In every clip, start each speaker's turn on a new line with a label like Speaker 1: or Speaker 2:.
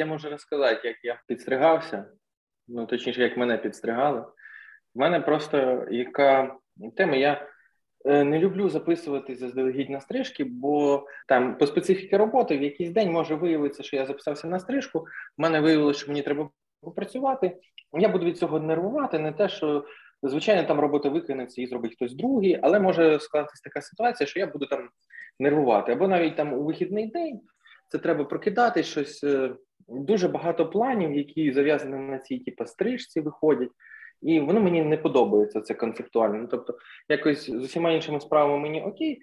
Speaker 1: Я можу розказати, як я підстригався, ну точніше, як мене підстригали. У мене просто яка тема, я е, не люблю записувати заздалегідь на стрижки, бо там по специфіки роботи в якийсь день може виявитися, що я записався на стрижку. У мене виявилося, що мені треба попрацювати. Я буду від цього нервувати, не те, що звичайно там робота виконується і зробить хтось другий, але може скластися така ситуація, що я буду там нервувати. Або навіть там у вихідний день це треба прокидати щось. Дуже багато планів, які зав'язані на цій типу, стрижці, виходять. І воно мені не подобається це концептуально. Ну, Тобто, якось з усіма іншими справами мені окей.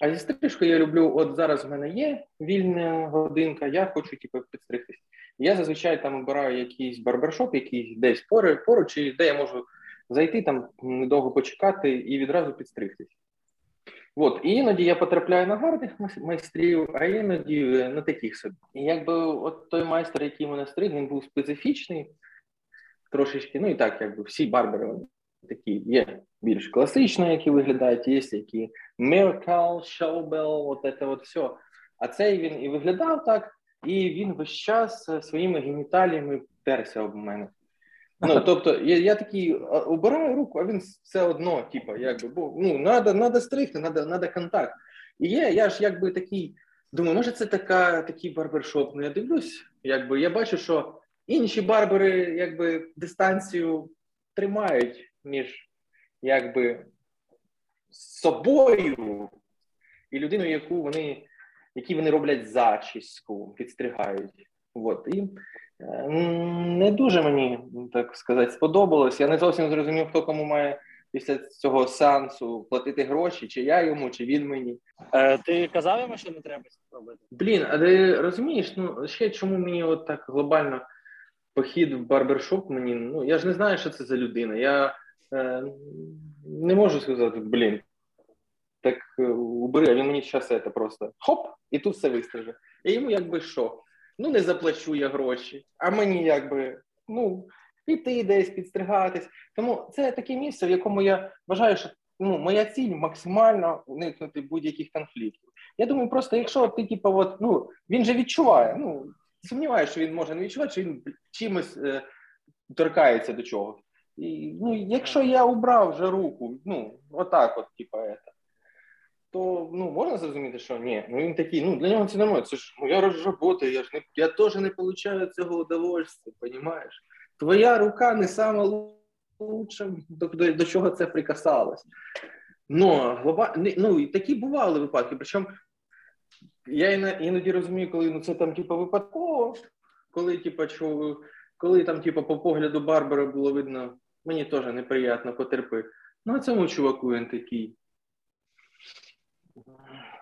Speaker 1: А зі стрижкою я люблю, от зараз в мене є вільна годинка, я хочу типу, підстригтись. Я зазвичай там обираю якийсь барбершоп, який десь поруч, і де я можу зайти там недовго почекати і відразу підстригтись. От, і іноді я потрапляю на гарних майстрів, а іноді на таких собі. І якби от той майстер, який мене стриг, він був специфічний трошечки. Ну і так, якби всі барбери вони такі є більш класичні, які виглядають, є які Miracle, Showbell, от це от все. А цей він і виглядав так, і він весь час своїми геніталіями терся об мене. Ну, тобто, я я такий обираю руку, а він все одно, типу, якби, бо ну, надо, надо стригти, надо, надо контакт. І є, я ж якби такий, думаю, може, це така, такий барбершоп. Ну, я дивлюсь, якби я бачу, що інші барбери якби дистанцію тримають між якби собою і людиною, яку вони, які вони роблять зачіску, підстригають. От. І не дуже мені так сказати сподобалось. Я не зовсім зрозумів, хто кому має після цього сеансу платити гроші, чи я йому, чи він мені.
Speaker 2: Е, Ти казав йому, що не треба робити?
Speaker 1: Блін, а ти розумієш? Ну ще чому мені от так глобально похід в барбершоп? Мені ну я ж не знаю, що це за людина. Я е, не можу сказати, блін. Так е, убери, а він мені зараз це просто хоп, і тут все вистриже. І йому якби що ну не заплачу я гроші, а мені якби ну піти десь підстригатись. Тому це таке місце, в якому я вважаю, що ну моя ціль максимально уникнути будь-яких конфліктів. Я думаю, просто якщо ти, типу, от, ну він же відчуває. Ну сумніваюся, що він може не відчувати, що він чимось е, торкається до чогось. І, Ну, якщо я убрав вже руку, ну отак, от, типа, то ну можна зрозуміти, що ні, ну він такий, ну для нього це нормально. Це ж моя робота, я ж не я теж не получаю цього удовольствия, розумієш? Твоя рука не сама лучша, до, до, до чого це прикасалось. Ну, глоба... ну, такі бували випадки. Причому я іноді розумію, коли ну, це там типу, випадково, коли типу, чу, коли там, типу, по погляду Барбара було видно, мені теж неприємно потерпи. Ну, а цьому чуваку він такий.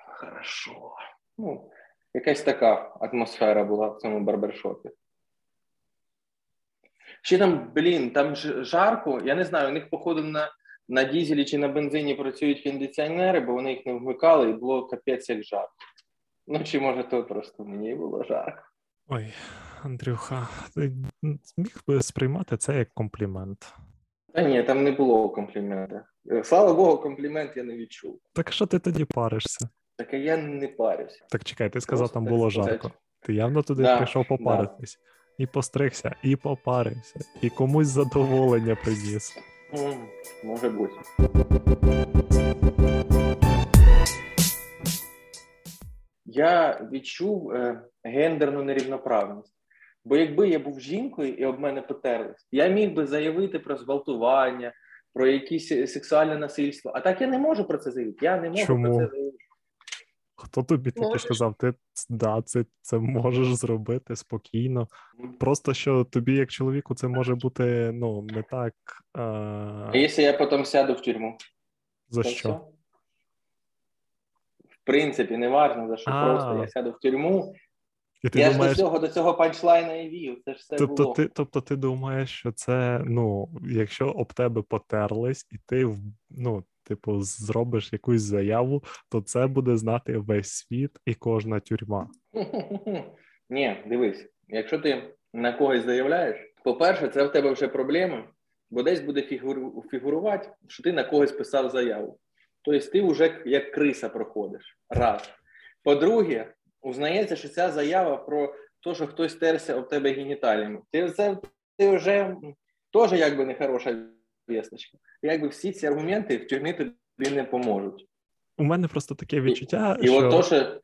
Speaker 1: Хорошо. Ну, якась така атмосфера була в цьому барбершопі. Ще там, блін, там ж жарко, я не знаю, у них, походу, на на дізелі чи на бензині працюють кондиціонери, бо вони їх не вмикали, і було капець як жарко. Ну, чи може то просто мені було жарко.
Speaker 3: Ой, Андрюха, ти зміг би сприймати це як комплімент.
Speaker 1: Та ні, там не було комплімента. Слава Богу, комплімент я не відчув.
Speaker 3: Так що ти тоді паришся?
Speaker 1: Так а я не парюся.
Speaker 3: Так чекай, ти сказав, там було жарко. Ти явно туди да, прийшов попаритись. Да. І постригся, і попарився, і комусь задоволення приніс.
Speaker 1: Може бути. Я відчув е, гендерну нерівноправність. Бо якби я був жінкою і об мене потерлись, я міг би заявити про зґвалтування, про якісь сексуальне насильство. А так я не можу про це заявити. Я не можу
Speaker 3: Чому?
Speaker 1: про це заявити.
Speaker 3: Хто тобі таке сказав? Ти да, це це можеш зробити спокійно. Просто що тобі, як чоловіку, це може бути ну, не так. А,
Speaker 1: а якщо я потім сяду в тюрму?
Speaker 3: За то що? Все?
Speaker 1: В принципі, не важно, за що а просто я сяду в тюрму. І ти Я думаєш... ж до цього до цього панчлайна і вів. Це ж все
Speaker 3: тобто,
Speaker 1: було.
Speaker 3: Ти, тобто ти думаєш, що це, ну, якщо об тебе потерлись, і ти ну, типу, зробиш якусь заяву, то це буде знати весь світ і кожна тюрма.
Speaker 1: Ні, дивись, якщо ти на когось заявляєш, по-перше, це в тебе вже проблема, бо десь буде фігуру, фігурувати, що ти на когось писав заяву. Тобто ти вже як криса проходиш. Раз. По-друге, узнається, що ця заява про те, що хтось терся об тебе геніталіями. Ти це ти вже теж якби нехороша вісточка. Якби всі ці аргументи в тюрмі тобі не поможуть.
Speaker 3: У мене просто таке відчуття.
Speaker 1: І,
Speaker 3: що...
Speaker 1: і от то, що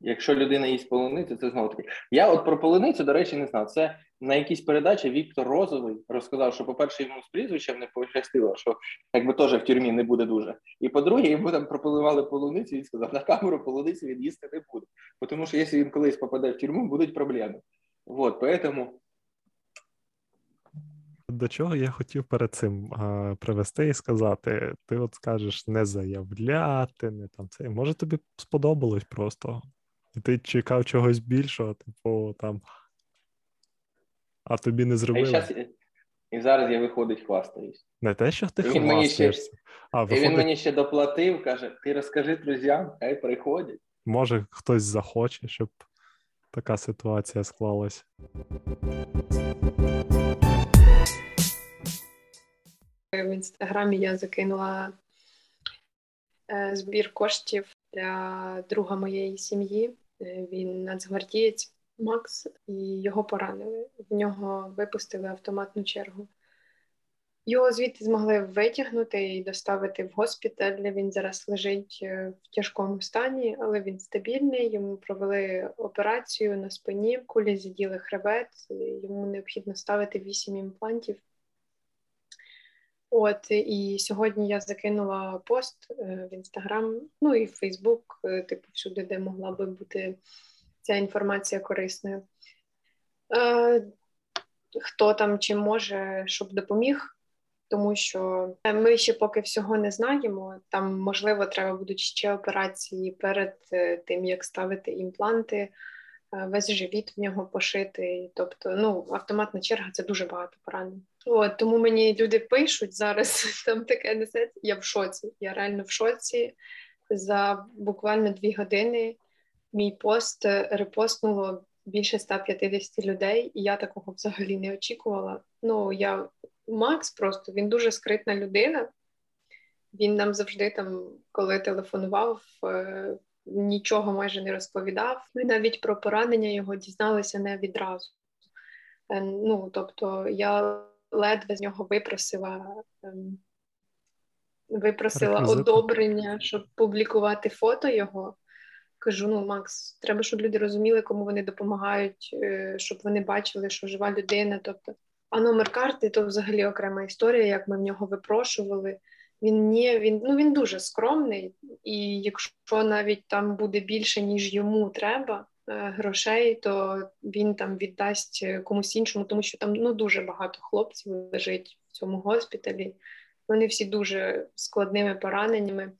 Speaker 1: якщо людина їсть полуницю, це знову таки. Я от про полуницю, до речі, не знав. Це на якійсь передачі Віктор Розовий розказав, що, по-перше, йому з прізвищем не пощастило, що якби теж в тюрмі не буде дуже. І по-друге, йому там пропонували полуницю, і він сказав, на камеру полуницю він їсти не буде. Тому що якщо він колись попаде в тюрму, будуть проблеми. Вот, поэтому
Speaker 3: до чого я хотів перед цим а, привести і сказати: ти от скажеш не заявляти, не там це. Може, тобі сподобалось просто, і ти чекав чогось більшого, типу там, а тобі не зробили.
Speaker 1: І, щас, і зараз я виходить, хвастаюсь.
Speaker 3: Не те, що ти
Speaker 1: мені ще,
Speaker 3: а виходить...
Speaker 1: І він мені ще доплатив, каже: ти розкажи друзям, хай приходять.
Speaker 3: Може, хтось захоче, щоб така ситуація склалась.
Speaker 4: В інстаграмі я закинула е, збір коштів для друга моєї сім'ї. Е, він нацгвардієць Макс, і його поранили. В нього випустили автоматну чергу. Його звідти змогли витягнути і доставити в госпіталь. Він зараз лежить е, в тяжкому стані, але він стабільний. Йому провели операцію на спині, кулі заділи хребет. Йому необхідно ставити вісім імплантів. От і сьогодні я закинула пост е, в інстаграм, ну і в Фейсбук, е, типу, всюди, де могла би бути ця інформація корисною. Е, Хто там чи може, щоб допоміг, тому що ми ще поки всього не знаємо. Там, можливо, треба будуть ще операції перед тим, як ставити імпланти, весь живіт в нього пошитий. Тобто, ну, автоматна черга це дуже багато поранень. От, Тому мені люди пишуть зараз, там таке несеться. Я в шоці. Я реально в шоці. За буквально дві години мій пост репостнуло більше 150 людей, і я такого взагалі не очікувала. Ну, я Макс просто він дуже скритна людина. Він нам завжди, там, коли телефонував, е, нічого майже не розповідав. Ми навіть про поранення його дізналися не відразу. Е, ну, тобто, я ледве з нього випросила ем, випросила Реквізити. одобрення, щоб публікувати фото його. Кажу: ну, Макс, треба, щоб люди розуміли, кому вони допомагають, е, щоб вони бачили, що жива людина. Тобто, а номер карти то взагалі окрема історія, як ми в нього випрошували. Він ні, він ну він дуже скромний, і якщо навіть там буде більше, ніж йому треба, грошей, то він там віддасть комусь іншому, тому що там ну дуже багато хлопців лежить в цьому госпіталі. Вони всі дуже складними пораненнями.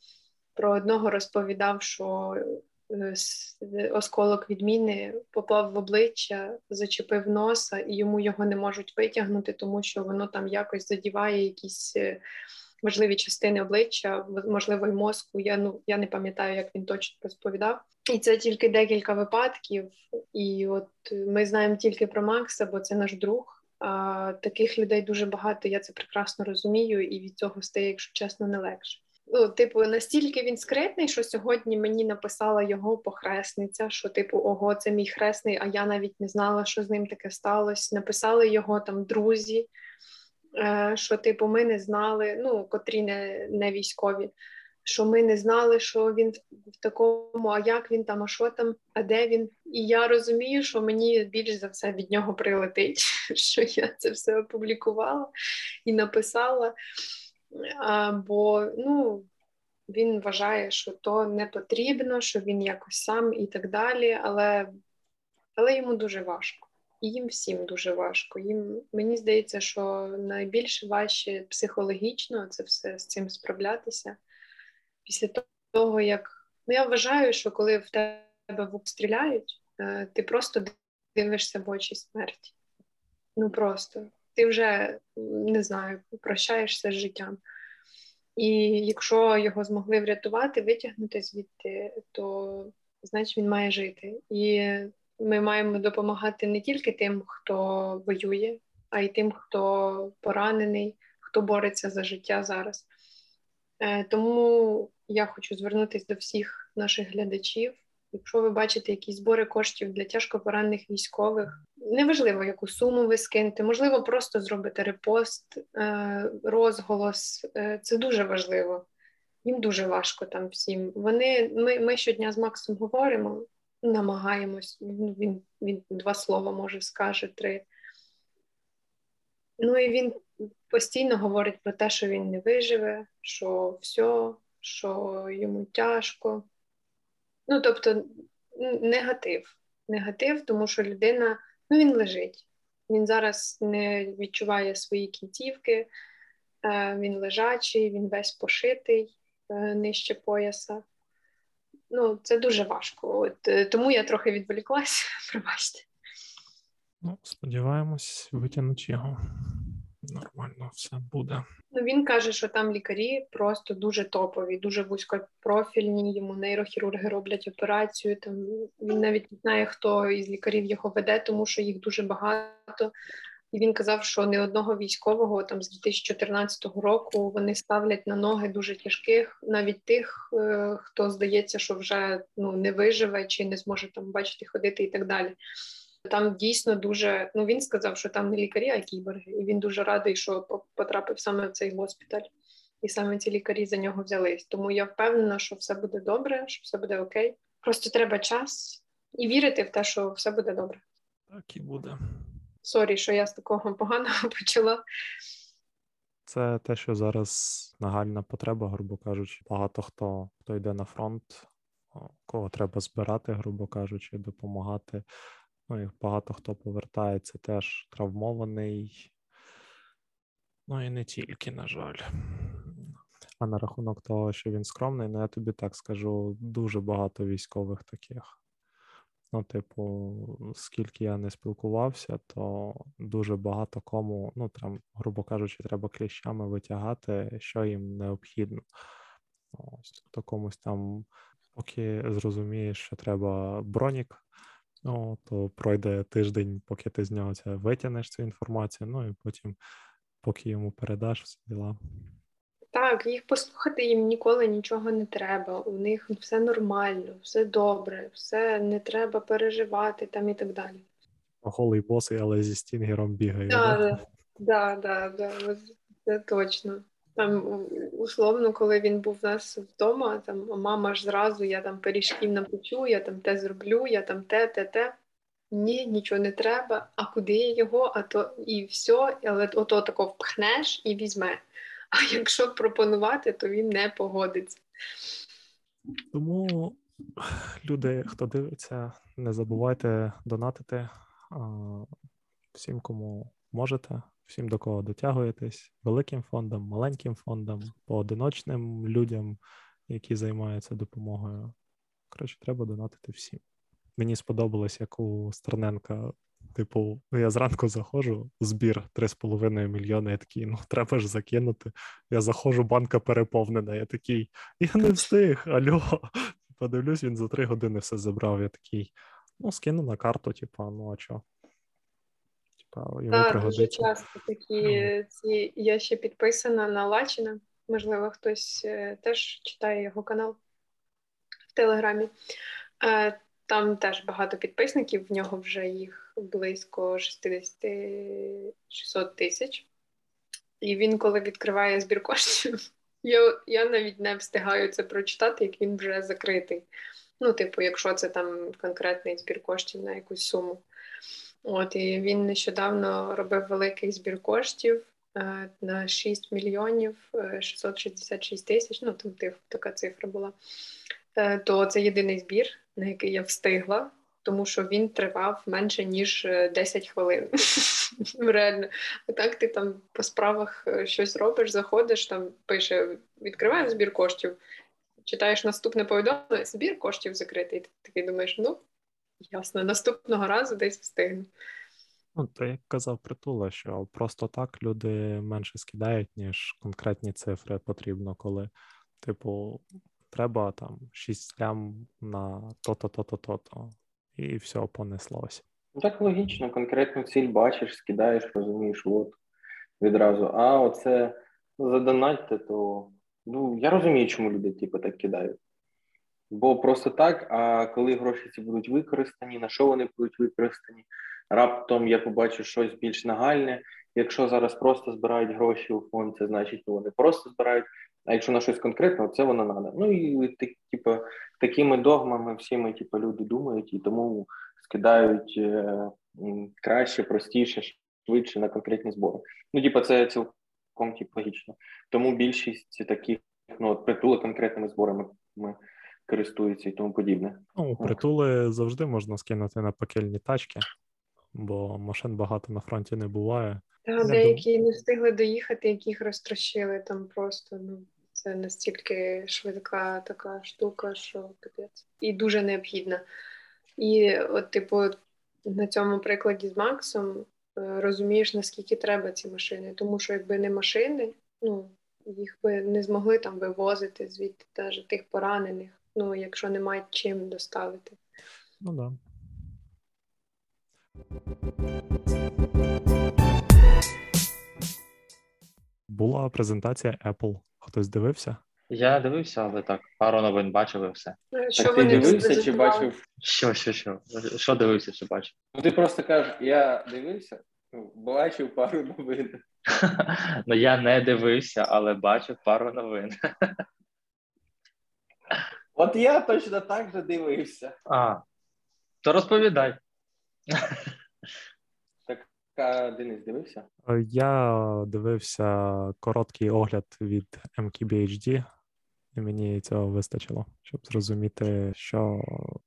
Speaker 4: Про одного розповідав, що е, осколок відміни попав в обличчя, зачепив носа, і йому його не можуть витягнути, тому що воно там якось задіває якісь е, важливі частини обличчя, можливо, й мозку. Я ну я не пам'ятаю, як він точно розповідав. І це тільки декілька випадків. І от ми знаємо тільки про Макса, бо це наш друг. А таких людей дуже багато. Я це прекрасно розумію, і від цього стає, якщо чесно, не легше. Ну, типу, настільки він скритний, що сьогодні мені написала його похресниця, що, типу, ого, це мій хресний, а я навіть не знала, що з ним таке сталося. Написали його там друзі, е, що, типу, ми не знали, ну, котрі не, не військові що ми не знали, що він в такому, а як він там, а що там, а де він. І я розумію, що мені більш за все від нього прилетить, що я це все опублікувала і написала. А, Бо ну, він вважає, що то не потрібно, що він якось сам і так далі, але, але йому дуже важко. І їм всім дуже важко. Їм мені здається, що найбільше важче психологічно це все з цим справлятися після того, як ну я вважаю, що коли в тебе в стріляють, е, ти просто дивишся в очі смерті. Ну просто ти вже не знаю, прощаєшся з життям. І якщо його змогли врятувати, витягнути звідти, то значить він має жити. І ми маємо допомагати не тільки тим, хто воює, а й тим, хто поранений, хто бореться за життя зараз. Е, тому я хочу звернутися до всіх наших глядачів, Якщо ви бачите якісь збори коштів для тяжко поранених військових, неважливо, яку суму ви скинете, можливо, просто зробите репост, е, розголос. Е, це дуже важливо. Їм дуже важко там всім. Вони ми, ми щодня з Максом говоримо, намагаємось. Він він два слова може скаже три. Ну і він постійно говорить про те, що він не виживе, що все, що йому тяжко. Ну, тобто, негатив. Негатив, тому що людина, ну він лежить. Він зараз не відчуває свої кінцівки, е, він лежачий, він весь пошитий е, нижче пояса. Ну, це дуже важко. От е, Тому я трохи відволіклася, пробачте.
Speaker 3: Ну, сподіваємось, витягнуть його нормально все буде.
Speaker 4: Ну він каже, що там лікарі просто дуже топові, дуже вузькопрофільні. Йому нейрохірурги роблять операцію. Там він навіть не знає, хто із лікарів його веде, тому що їх дуже багато. І він казав, що не одного військового там з 2014 року вони ставлять на ноги дуже тяжких, навіть тих, е, хто здається, що вже ну не виживе чи не зможе там бачити, ходити і так далі. Там дійсно дуже ну він сказав, що там не лікарі, а кіборги, і він дуже радий, що потрапив саме в цей госпіталь, і саме ці лікарі за нього взялись. Тому я впевнена, що все буде добре, що все буде окей. Просто треба час і вірити в те, що все буде добре.
Speaker 3: Так і буде.
Speaker 4: Sorry, що я з такого поганого почала.
Speaker 3: Це те, що зараз нагальна потреба, грубо кажучи, багато хто хто йде на фронт, кого треба збирати, грубо кажучи, допомагати. Ну і багато хто повертається теж травмований. Ну і не тільки, на жаль. А на рахунок того, що він скромний, ну я тобі так скажу, дуже багато військових таких. Ну, типу, скільки я не спілкувався, то дуже багато кому, ну, там, грубо кажучи, треба кліщами витягати, що їм необхідно. Ось, То комусь там, поки зрозумієш, що треба бронік, ну, то пройде тиждень, поки ти з нього це витягнеш цю інформацію, ну і потім, поки йому передаш всі діла.
Speaker 4: Так, їх послухати їм ніколи нічого не треба. У них все нормально, все добре, все не треба переживати там і так далі.
Speaker 3: Голий босий, але зі стінгером бігає.
Speaker 4: Так, да, да, це точно. Там условно, коли він був у нас вдома, там мама ж зразу я там пиріжків напечу, я там те зроблю, я там те, те, те. Ні, нічого не треба. А куди я його? А то і все, але ото тако впхнеш і візьме. А якщо пропонувати, то він не погодиться.
Speaker 3: Тому, люди, хто дивиться, не забувайте донатити всім, кому можете, всім, до кого дотягуєтесь, великим фондам, маленьким фондам, поодиночним людям, які займаються допомогою. Коротше, треба донатити всім. Мені сподобалось, як у Стерненка Типу, ну я зранку заходжу, збір 3,5 мільйони. Я такий, ну треба ж закинути. Я заходжу, банка переповнена. Я такий, я не встиг. Альо. Подивлюсь, він за три години все забрав. Я такий, ну, скину на карту, типа, ну а що?
Speaker 4: Типа, йому так, пригодиться. дуже часто такі ці. Я ще підписана на Лачина. Можливо, хтось е, теж читає його канал в Телеграмі. Е, там теж багато підписників, в нього вже їх близько 60-600 тисяч. І він, коли відкриває збір коштів, я я навіть не встигаю це прочитати, як він вже закритий. Ну, типу, якщо це там конкретний збір коштів на якусь суму. От, І він нещодавно робив великий збір коштів е, на 6 мільйонів 666 е, тисяч, ну там типу, така цифра була. Е, то це єдиний збір, на який я встигла, тому що він тривав менше ніж 10 е, хвилин. Реально, а так ти там по справах е, щось робиш, заходиш, там пише: відкриваємо збір коштів, читаєш наступне повідомлення, збір коштів закритий. Ти такий думаєш, ну ясно, наступного разу десь встигну.
Speaker 3: Ну, то як казав Притула, що просто так люди менше скидають, ніж конкретні цифри потрібно, коли, типу, треба там 6 лям на то-то, то-то, то-то, і все понеслось.
Speaker 1: Ну, так логічно, конкретну ціль бачиш, скидаєш, розумієш, от відразу. А оце задонатьте, то ну я розумію, чому люди типу, так кидають. Бо просто так, а коли гроші ці будуть використані, на що вони будуть використані, раптом я побачу щось більш нагальне. Якщо зараз просто збирають гроші у фонд, це значить вони просто збирають. А якщо на щось конкретне, це воно надо. Ну і типу, такими догмами всі ми, типу, люди думають і тому скидають е, краще, простіше, швидше на конкретні збори. Ну, типу, це цілком типу, логічно. Тому більшість таких ну, притули конкретними зборами ми користуються і тому подібне.
Speaker 3: Ну, притули завжди можна скинути на пекельні тачки, бо машин багато на фронті не буває.
Speaker 4: Та деякі дум... не встигли доїхати, яких розтрощили там просто. Ну це настільки швидка така штука, що капець. І дуже необхідна. І, от, типу, на цьому прикладі з Максом е, розумієш, наскільки треба ці машини. Тому що якби не машини, ну їх би не змогли там вивозити звідти навіть тих поранених, ну якщо немає чим доставити.
Speaker 3: Ну да. Була презентація Apple. Хтось дивився?
Speaker 2: Я дивився, але так, пару новин бачив і все.
Speaker 1: Ну, що так ти дивився чи бачив?
Speaker 2: Що, що, що? Що дивився, чи бачив?
Speaker 1: Ну ти просто кажеш, я дивився, ну, бачив пару новин.
Speaker 2: Ну я не дивився, але бачив пару новин.
Speaker 1: От я точно так же дивився.
Speaker 2: А, то розповідай.
Speaker 1: Так, Денис дивився?
Speaker 3: Я дивився короткий огляд від MKBHD, і мені цього вистачило, щоб зрозуміти, що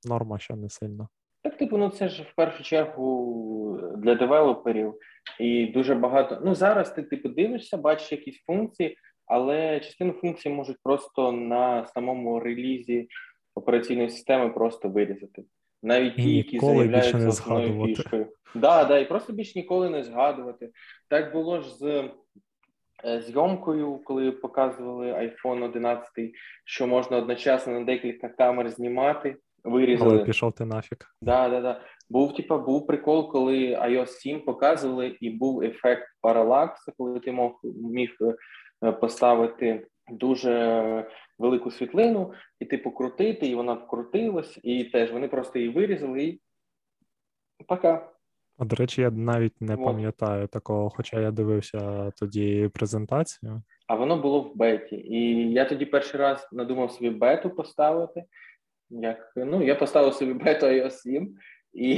Speaker 3: норма, що не сильно.
Speaker 1: Так, типу, ну це ж в першу чергу для девелоперів, і дуже багато. Ну зараз ти типу дивишся, бачиш якісь функції, але частину функцій можуть просто на самому релізі операційної системи просто вирізати. Навіть ті, які заявляються основною фішкою. Да, да, і просто більш ніколи не згадувати. Так було ж з е, зйомкою, коли показували iPhone 11, що можна одночасно на декілька камер знімати. Вирізали.
Speaker 3: Але пішов ти нафіг.
Speaker 1: Да, да, да. Був типа був прикол, коли iOS 7 показували, і був ефект паралаксу, коли ти мог міг е, поставити дуже велику світлину, і типу крутити, і вона вкрутилась, і теж вони просто її вирізали і пока.
Speaker 3: А до речі, я навіть не вот. пам'ятаю такого, хоча я дивився тоді презентацію.
Speaker 1: А воно було в беті. І я тоді перший раз надумав собі бету поставити. Як, Ну, я поставив собі бету iOS 7, і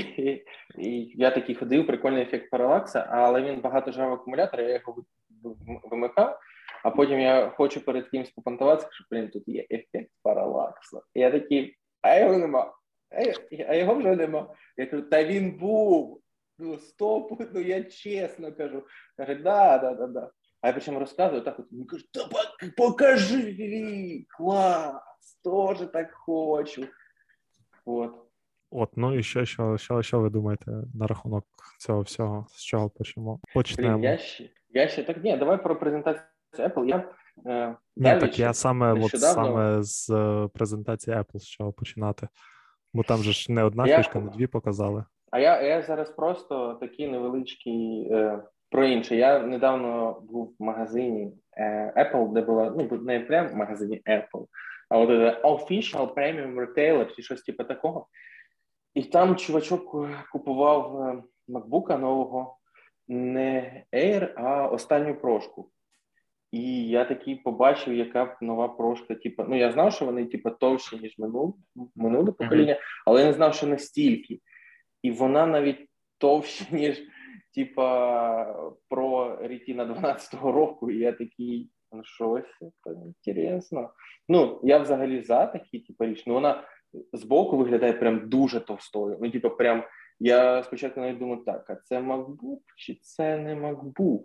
Speaker 1: і я такий ходив, прикольний ефект паралакса, але він багато жав акумулятор, я його вимикав, а потім я хочу перед кимось попонтуватися, що блін, тут є ефект паралаксу. І я такий, а його нема. А його вже нема. Я кажу, та він був. Ну, стоп, ну я чесно кажу. Каже, да, да, да, да. А я причому розказую, так от він каже, та покажи, клас, теж так хочу. От.
Speaker 3: От, ну і що, що, що, що ви думаєте на рахунок цього всього? З чого почнемо? Почнемо.
Speaker 1: Я ще, я ще так, ні, давай про презентацію Apple. Я
Speaker 3: е, Ні, так я саме от саме з е, презентації Apple з чого починати. Бо там же ж не одна я... фішка, не дві показали.
Speaker 1: А я я зараз просто такий невеличкий е, про інше. Я недавно був в магазині е, Apple, де була ну не прям в магазині Apple, а от Official Premium Retailer чи щось типу такого. І там чувачок купував е, MacBook нового, не Air, а останню прошку. І я такий побачив, яка нова прошка. Типу, ну я знав, що вони типу, товщі, ніж минуле минуле покоління, але я не знав, що настільки. І вона навіть товща, ніж типа про Retina 12-го року. І я такий, ну щось це інтересно. Ну, я взагалі за такі, типу, річ. Ну, вона збоку виглядає прям дуже товстою. Ну, типу, прям я спочатку навіть думав, так, а це MacBook чи це не MacBook?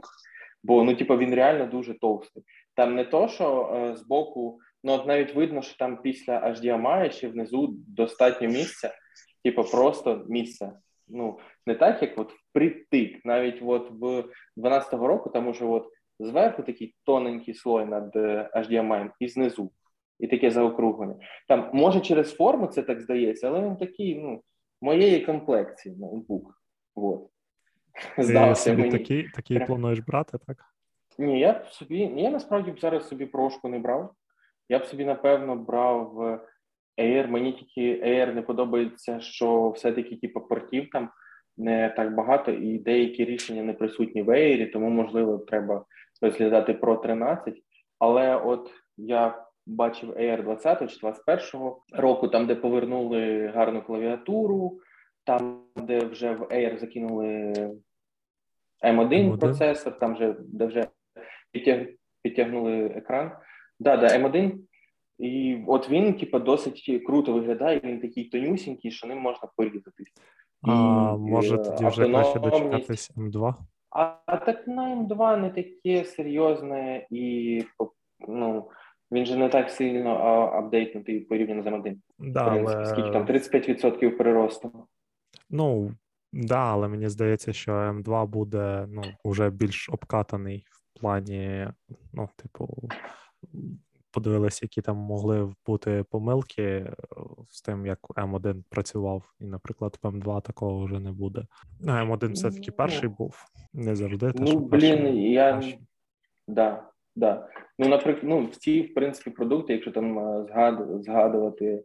Speaker 1: Бо ну, типу, він реально дуже товстий. Там не то, що е, збоку, ну от навіть видно, що там після HDMI ще внизу достатньо місця, типу, просто місце. Ну не так, як от впритик. Навіть от в 12-го року, там уже от зверху такий тоненький слой над е, HDMI і знизу, і таке заокруглення. Там може через форму це так здається, але він такий, ну, моєї комплекції ноутбук. От.
Speaker 3: Здався мені. Такий такий плануєш брати, так?
Speaker 1: Ні, я б собі, я насправді б зараз собі прошку не брав. Я б собі, напевно, брав Air, мені тільки Air не подобається, що все-таки типу, портів там не так багато, і деякі рішення не присутні в Air, тому можливо треба розглядати Pro 13. Але от я бачив Air 20 чи 21 року, там де повернули гарну клавіатуру, там де вже в Air закинули M1,
Speaker 3: M1.
Speaker 1: процесор, там вже де вже підтяг, підтягнули екран. Да, да, M1. І от він, типу, досить круто виглядає. Він такий тонюсінький, що ним можна порізатись.
Speaker 3: А може
Speaker 1: е,
Speaker 3: тоді вже краще дочекатись М2?
Speaker 1: А, а так на М2 не таке серйозне і ну, він же не так сильно апдейтнутий порівняно з М1.
Speaker 3: Да,
Speaker 1: принципі, скільки там 35% приросту.
Speaker 3: Ну, да, але мені здається, що М2 буде ну, вже більш обкатаний в плані, ну, типу, подивилися, які там могли бути помилки е, з тим, як М1 працював, і, наприклад, в М2 такого вже не буде. Ну, М1 все-таки
Speaker 1: Ну,
Speaker 3: перший був, не завжди. те,
Speaker 1: Ну, блін,
Speaker 3: перший
Speaker 1: я
Speaker 3: краще.
Speaker 1: да, да. Ну, наприклад, ну, всі, в принципі, продукти, якщо там е, згад, згадувати,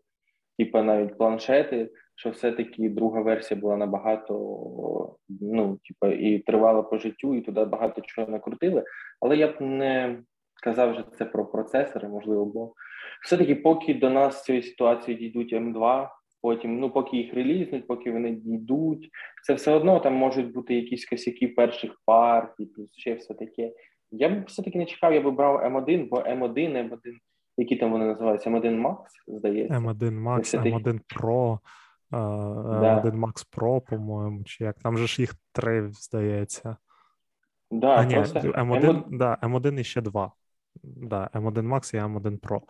Speaker 1: типа навіть планшети, що все-таки друга версія була набагато, ну, типа, і тривала по життю, і туди багато чого накрутили. Але я б не казав вже це про процесори, можливо, бо все-таки, поки до нас з цієї ситуації дійдуть М2, потім, ну, поки їх релізнуть, поки вони дійдуть, це все одно там можуть бути якісь косяки перших партій, плюс ще все таке. Я б все-таки не чекав, я б брав М1, бо М1, М1, які там вони називаються? М1 Max, здається.
Speaker 3: М1 Max, М1 Pro, е, М1 Max Pro, по-моєму, чи як. Там же ж їх три, здається.
Speaker 1: Да,
Speaker 3: А, ні,
Speaker 1: просто
Speaker 3: М1,
Speaker 1: М1
Speaker 3: да, М1 і ще два. Да, М1 Max і М1 Pro.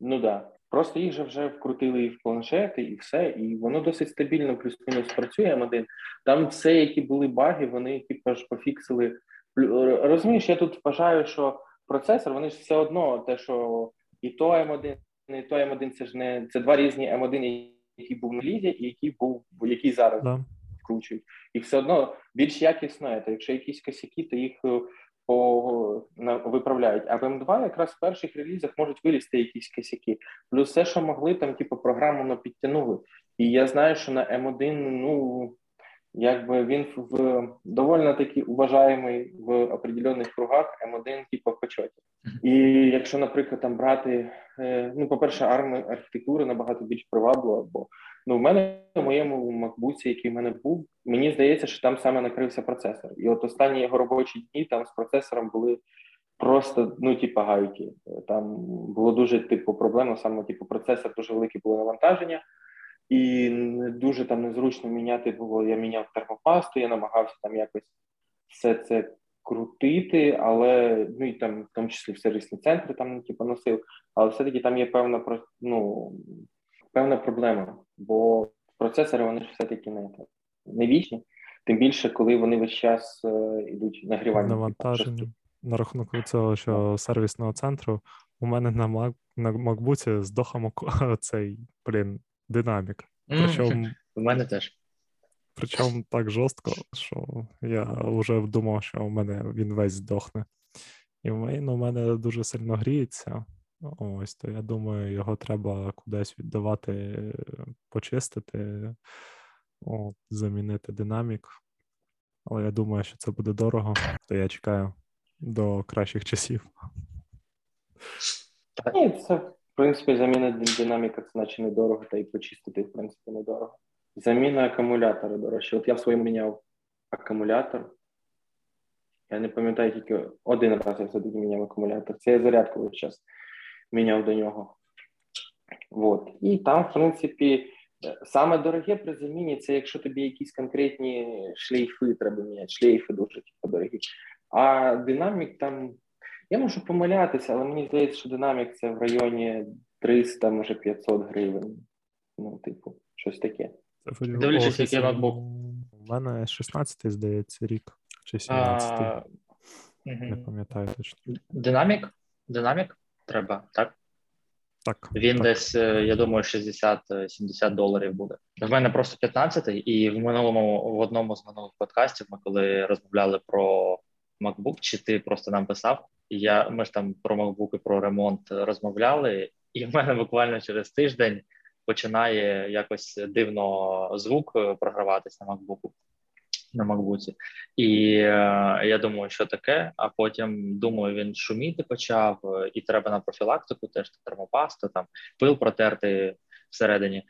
Speaker 1: Ну да. Просто їх же вже вкрутили і в планшети, і все, і воно досить стабільно плюс-мінус працює М1. Там все, які були баги, вони типу ж пофіксили. Розумієш, я тут вважаю, що процесор, вони ж все одно, те, що і то М1, і то М1, це ж не це два різні М1, який був на лізі, і який був, який зараз
Speaker 3: Да.
Speaker 1: вкручують. І все одно більш якісно, то якщо якісь косяки, то їх е, по, на, виправляють. А в М2 якраз в перших релізах можуть вилізти якісь косяки. Плюс все, що могли, там, типу, програму ну, підтягнули. І я знаю, що на М1, ну, якби він в доволі таки уважаємий в определених кругах, М1, типу, в почоті. І якщо, наприклад, там брати, е, ну, по-перше, ARM архітектура набагато більш приваблива, бо Ну, в мене в моєму макбуці, який в мене був, мені здається, що там саме накрився процесор. І от останні його робочі дні там з процесором були просто ну, типу, гайки. Там було дуже типу проблема, саме типу, процесор дуже велике було навантаження, і дуже там незручно міняти було. Я міняв термопасту, я намагався там якось все це крутити, але ну і там, в тому числі в сервісні центри там типу, носив, але все-таки там є певна ну, певна проблема, бо процесори вони ж все-таки не, не вічні, тим більше, коли вони весь час е, йдуть нагрівання.
Speaker 3: Навантаження. На рахунок цього, що сервісного центру, у мене на Mac, на MacBook здох цей, блін, динамік. Причому
Speaker 2: У мене теж.
Speaker 3: Причому так жорстко, що я вже думав, що у мене він весь здохне. І він у мене дуже сильно гріється. Ось, то я думаю, його треба кудись віддавати, почистити, от, замінити динамік. Але я думаю, що це буде дорого, то я чекаю до кращих часів.
Speaker 1: Ні, це принципі заміна динаміка, це наче недорого, та й почистити, в принципі, недорого. Заміна акумулятора дорожче. От я в своєму міняв акумулятор. Я не пам'ятаю тільки один раз я все-таки міняв акумулятор. Це я зарядку весь час міняв до нього. От. І там, в принципі, е, саме дороге при заміні це якщо тобі якісь конкретні шлейфи треба міняти. Шлейфи дуже типу, дорогі. А динамік там. Я можу помилятися, але мені здається, що динамік це в районі 300, може 500 гривень. Ну, типу, щось таке.
Speaker 3: Це
Speaker 2: Дивлячись, який MacBook.
Speaker 3: У мене 16 здається, рік, чи 17
Speaker 2: А,
Speaker 3: не пам'ятаю точно.
Speaker 2: Динамік? Динамік треба, так?
Speaker 3: Так,
Speaker 2: Він
Speaker 3: так.
Speaker 2: десь, е, я думаю, 60-70 доларів буде. В мене просто 15-й, і в минулому в одному з минулих подкастів ми коли розмовляли про MacBook, чи ти просто нам писав, я ми ж там про MacBook і про ремонт розмовляли, і в мене буквально через тиждень починає якось дивно звук програватися на MacBook на макбуці. І е, я думаю, що таке. А потім думаю, він шуміти почав, е, і треба на профілактику, теж термопаста, там пил протерти всередині.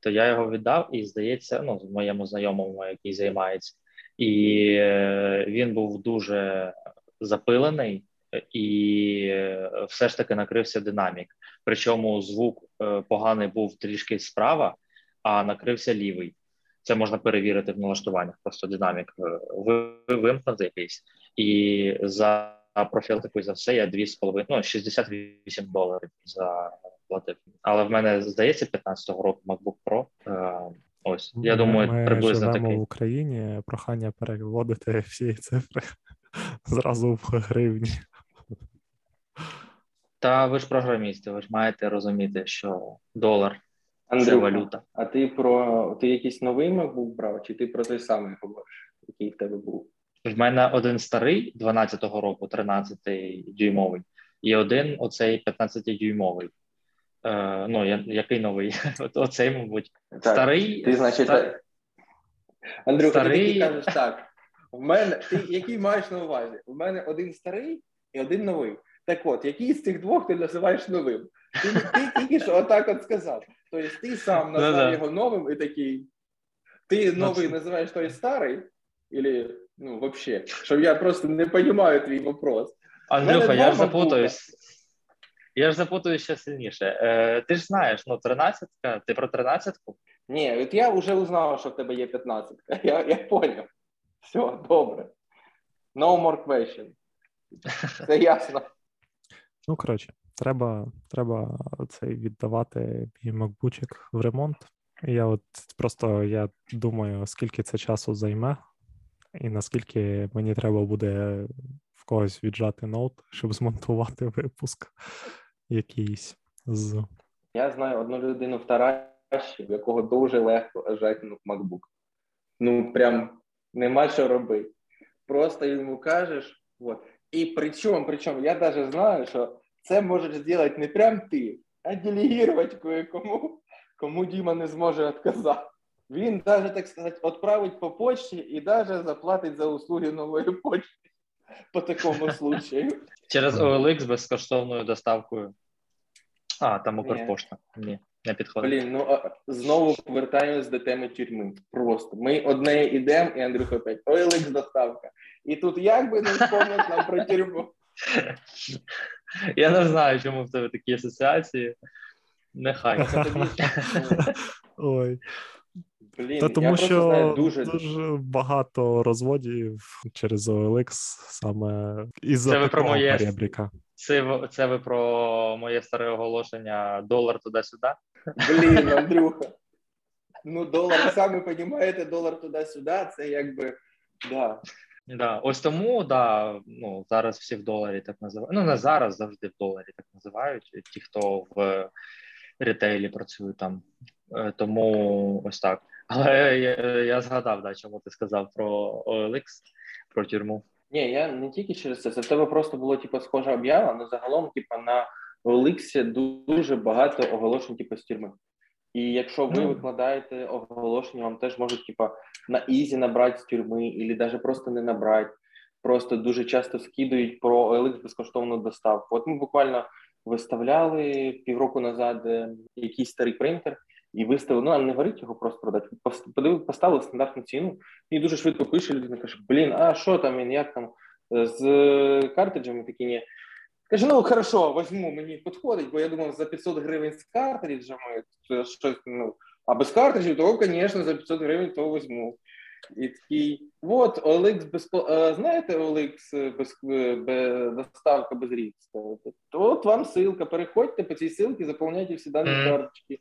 Speaker 2: То я його віддав, і здається, ну моєму знайомому, який займається, і е, він був дуже запилений. І е, все ж таки накрився динамік. Причому звук е, поганий був трішки справа, а накрився лівий. Це можна перевірити в налаштуваннях. Просто динамік е, вимкнути якийсь, і за профілактику за все я 2,5, ну 68 доларів заплатив. Але в мене здається 15-го року MacBook Pro. Ось я думаю,
Speaker 3: ми
Speaker 2: приблизно такий.
Speaker 3: в Україні. Прохання переводити всі цифри зразу в гривні.
Speaker 2: Та ви ж програмісти, ви ж маєте розуміти, що долар
Speaker 1: Андрюха,
Speaker 2: це валюта.
Speaker 1: А ти про ти якийсь новий MacBook брав, чи ти про той самий говориш, який в тебе був?
Speaker 2: В мене один старий 12-го року, 13-дюймовий, і один оцей 15-дюймовий. Е, Ну, я, який новий? Оцей, мабуть,
Speaker 1: Так,
Speaker 2: старий.
Speaker 1: Ти, значить,
Speaker 2: ста-
Speaker 1: Андрюха,
Speaker 2: старий-
Speaker 1: ти кажеш так. В мене ти який маєш на увазі? У мене один старий і один новий. Так от, який з цих двох ти називаєш новим? Ти, ти тільки що отак от сказав. Тобто ти сам назвав
Speaker 2: Ну-да.
Speaker 1: його новим і такий. Ти новий називаєш той старий? Или, ну, вообще, щоб я просто не розумію твій вопрос.
Speaker 2: Андрюха, я ж запутаюсь. Я ж запутаюсь ще сильніше. Е, ти ж знаєш, ну, 13-ка, ти про 13-ку?
Speaker 1: Ні, от я вже узнав, що в тебе є 15. Я, я поняв. Все, добре. No more question. Це ясно.
Speaker 3: Ну, коротше, треба, треба цей віддавати мій макбучик в ремонт. Я от просто я думаю, скільки це часу займе, і наскільки мені треба буде в когось віджати ноут, щоб змонтувати випуск якийсь з.
Speaker 1: Я знаю одну людину в Тараші, в якого дуже легко жати MacBook. Ну, прям нема що робити. Просто йому кажеш, от. І причому, причому, я навіть знаю, що це можеш зробити не прям ти, а делегувати кое-кому, кому Діма не зможе відказати. Він навіть, так сказати, відправить по почті і навіть заплатить за услуги нової почти по такому случаю.
Speaker 2: Через OLX безкоштовною доставкою. А, там. Укрпошта. Ні, не підходить.
Speaker 1: Блін, ну знову повертаємось до теми тюрми. Просто ми одне йдемо, і Андрюха опять OLX доставка. І тут як би не вспомнити нам про тюрму.
Speaker 2: Я не знаю, чому в тебе такі асоціації. Нехай.
Speaker 3: Ой,
Speaker 1: Блін,
Speaker 3: та тому
Speaker 1: просто
Speaker 3: що
Speaker 1: знаю дуже
Speaker 3: дуже багато розводів через OLX саме із-за
Speaker 2: Це ви про моє-
Speaker 3: перебріка.
Speaker 2: Це, це ви про моє старе оголошення долар туди-сюди?
Speaker 1: Блін, Андрюха. Ну, долар, самі розумієте, долар туди-сюди, це якби. Да.
Speaker 2: Да. Ось тому, да, ну, зараз всі в доларі так називають. Ну, не зараз, завжди в доларі так називають. Ті, хто в ретейлі працюють там. Е, Тому ось так. Але я, я згадав, да, чому ти сказав про OLX, про тюрму.
Speaker 1: Ні, я не тільки через це. Це в тебе просто було типу, схожа об'ява, але загалом, типу, на OLX дуже багато оголошень, типу, з тюрми. І якщо ви
Speaker 2: Ну.
Speaker 1: викладаєте оголошення, вам теж можуть, типу, на easy набрати з тюрми, або навіть просто не набрати. Просто дуже часто скидують про OLX безкоштовну доставку. От ми буквально виставляли півроку назад е, якийсь старий принтер і виставили, ну а не говорить його просто продати. Поставили стандартну ціну, і дуже швидко пише людина, каже: Блін, а що там він, як там е, з картриджами такі ні. Каже, ну хорошо, возьму, мені підходить, бо я думав, за 500 гривень з картриджами це щось, ну, а без картриджів, то, звісно, за 500 гривень то возьму. І такий, от, OLX без, е, знаєте, OLX е, без, е, без доставка без різка. От вам ссылка, переходьте по цій ссылці, заповняйте всі дані карточки.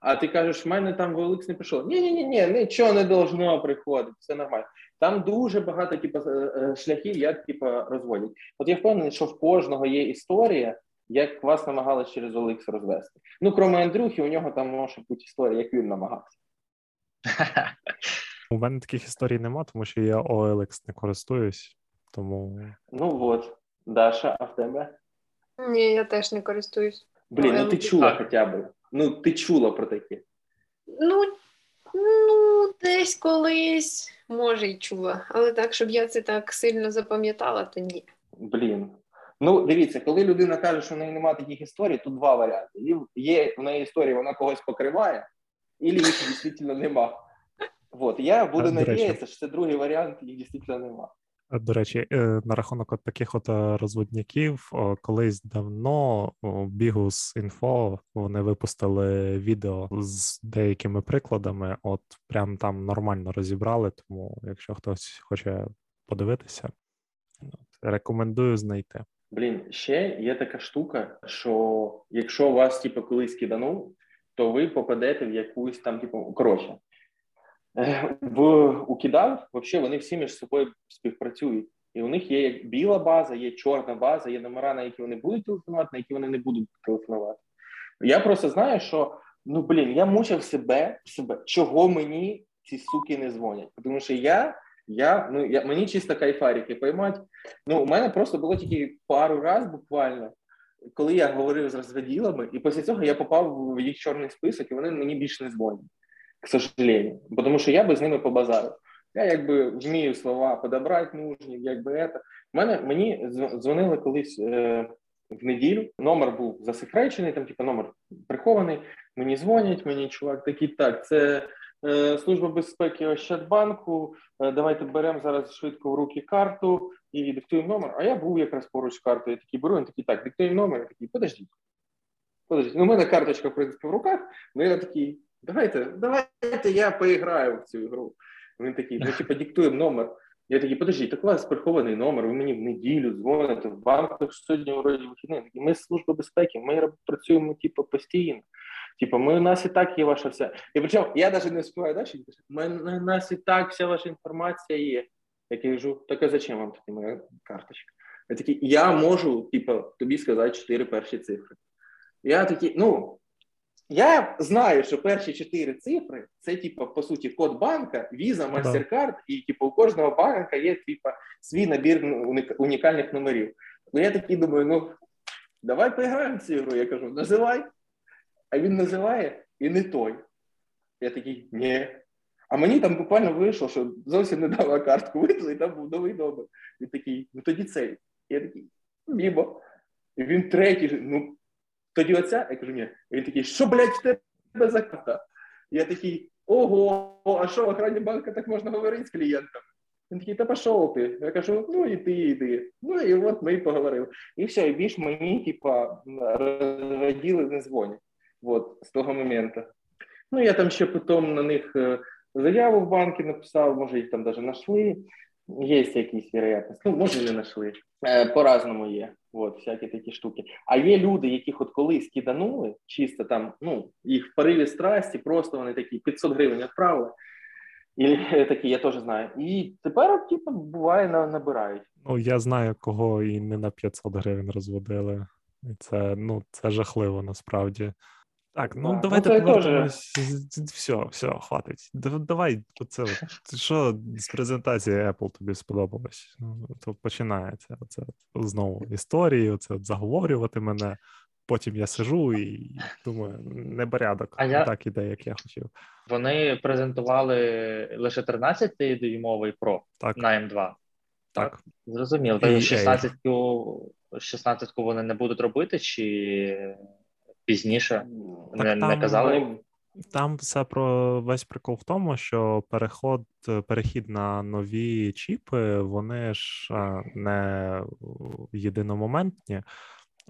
Speaker 1: А ти кажеш, в мене там в OLX не прийшло. Ні, ні, ні, ні, нічого не должно приходити, все нормально. Там дуже багато типу, е, е, шляхів, як типу, розводять. От я впевнений, що в кожного є історія, як вас намагалися через OLX розвести. Ну, крім Андрюхи, у нього там може бути історія, як він намагався.
Speaker 3: У мене таких історій нема, тому що я OLX не користуюсь, тому
Speaker 1: Ну от, Даша, а в тебе?
Speaker 4: Ні, я теж не користуюсь.
Speaker 1: Блін, ну ти чула хоча б. Ну, ти чула про таке.
Speaker 4: Ну, ну, десь колись, може, й чула. Але так, щоб я це так сильно запам'ятала, то ні.
Speaker 1: Блін. Ну, дивіться, коли людина каже, що в неї немає таких історій, тут два варіанти. Є в неї історії, вона когось покриває, і їх дійсно нема. От, я буду надіятися, що це другий варіант, їх дійсно нема.
Speaker 3: До речі, е, на рахунок от таких от е, розводників, колись давно бігу з інфо вони випустили відео з деякими прикладами. От прям там нормально розібрали. Тому, якщо хтось хоче подивитися, рекомендую знайти.
Speaker 1: Блін, ще є така штука, що якщо вас типу, колись киданув, то ви попадете в якусь там, типу, коротше. В у кидав, взагалі вони всі між собою співпрацюють, і у них є біла база, є чорна база, є номера, на які вони будуть телефонувати, на які вони не будуть телефонувати. Я просто знаю, що ну блін, я мучив себе, себе, чого мені ці суки не дзвонять. Тому що я, я ну я мені чисто кайфарики поймать. Ну, у мене просто було тільки пару разів буквально, коли я говорив з розводілами, і після цього я попав в їх чорний список, і вони мені більше не дзвонять к сожалению. Потому що я би з ними побазарив. Я якби вмію слова подобрати нужні, якби это. Мене мені дзвонили колись е, в неділю. Номер був засекречений, там типу, номер прихований. Мені дзвонять, мені чувак такий так. Це е, служба безпеки Ощадбанку. Е, давайте беремо зараз швидко в руки карту і диктуємо номер. А я був якраз поруч з картою. Я такий беру, він такий так, диктуємо номер. Я такий, подождіть. Подождіть. Ну, у мене карточка в принципі в руках. Ну я такий. Давайте, давайте я поіграю в цю ігру. Він такий, ну типу, диктуємо номер. Я такий, подождіть, так у вас прихований номер, ви мені в неділю дзвоните, в банку сьогодні вроді вихідний. Ми служба безпеки, ми працюємо типу, постійно. Типу, ми у нас і так є ваша вся. І причому я навіть не співаю далі, у нас і так вся ваша інформація є. Я кажу, так а зачем вам тоді моя карточка? Я такий, я можу, типу, тобі сказати чотири перші цифри. Я такий, ну, я знаю, що перші чотири цифри це, типу, по суті, код банка, віза, MasterCard, і типу, у кожного банка є типу, свій набір унікальних номерів. Ну я такий думаю, ну давай поіграємо в цю ігру. Я кажу, називай. А він називає і не той. Я такий, ні. А мені там буквально вийшло, що зовсім не дала картку вийшла, і там був новий номер. Він такий, ну тоді цей. Я такий, мімо. І він третій, ну тоді оця, я кажу, ні. він такий, що, блядь, в тебе за карта? Я такий, ого, а що в охрані банка так можна говорити з клієнтом? Він такий, та пішов ти. Я кажу, ну і ти, іди. Ну і от ми і поговорили. І все, і більш мені, типа, розраділи не дзвонять. От, з того моменту. Ну, я там ще потім на них е, заяву в банки написав, може, їх там навіть знайшли. Є якісь вероятності. Ну, може, не знайшли. Е, По-разному є. От, всякі такі штуки. А є люди, яких от колись киданули, чисто там, ну, їх в пориві страсті, просто вони такі 500 гривень відправили. І такі, я теж знаю. І тепер, типу, буває, набирають.
Speaker 3: Ну, я знаю, кого і не на 500 гривень розводили. І це, ну, це жахливо насправді. Так, ну да. давайте ну, повернемось. Все, все, хватить. Давай оце. Що з презентації Apple тобі сподобалось? Ну, то починається оце знову історії, оце от заговорювати мене. Потім я сижу і думаю, неборядок. А я... так іде, як я хотів.
Speaker 2: Вони презентували лише 13 дюймовий Pro так. на М2. Так. так. Зрозуміло. 16-ку 16 вони не будуть робити, чи пізніше так, не, там, не казали.
Speaker 3: Там все про весь прикол в тому, що переход, перехід на нові чіпи, вони ж не єдиномоментні.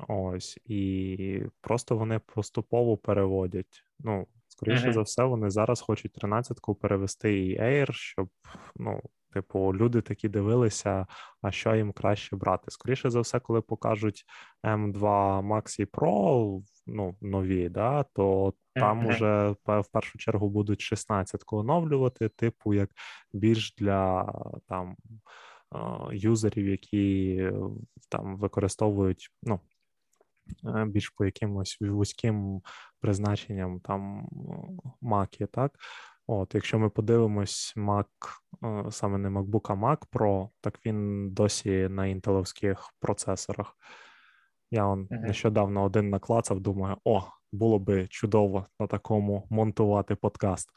Speaker 3: Ось, і просто вони поступово переводять. Ну, скоріше uh-huh. за все, вони зараз хочуть 13-ку перевести і Air, щоб ну, Типу, люди такі дивилися, а що їм краще брати. Скоріше за все, коли покажуть m 2 Max і Pro, ну, нові, да, то там mm-hmm. уже в першу чергу будуть 16 оновлювати, типу, як більш для там юзерів, які там використовують, ну. Е, більш по якимось вузьким призначенням там маки, так От, Якщо ми подивимось Mac, е, саме не MacBook, а Mac Pro, так він досі на інтеловських процесорах. Я он uh-huh. нещодавно один наклацав, думаю, о, було би чудово на такому монтувати подкаст.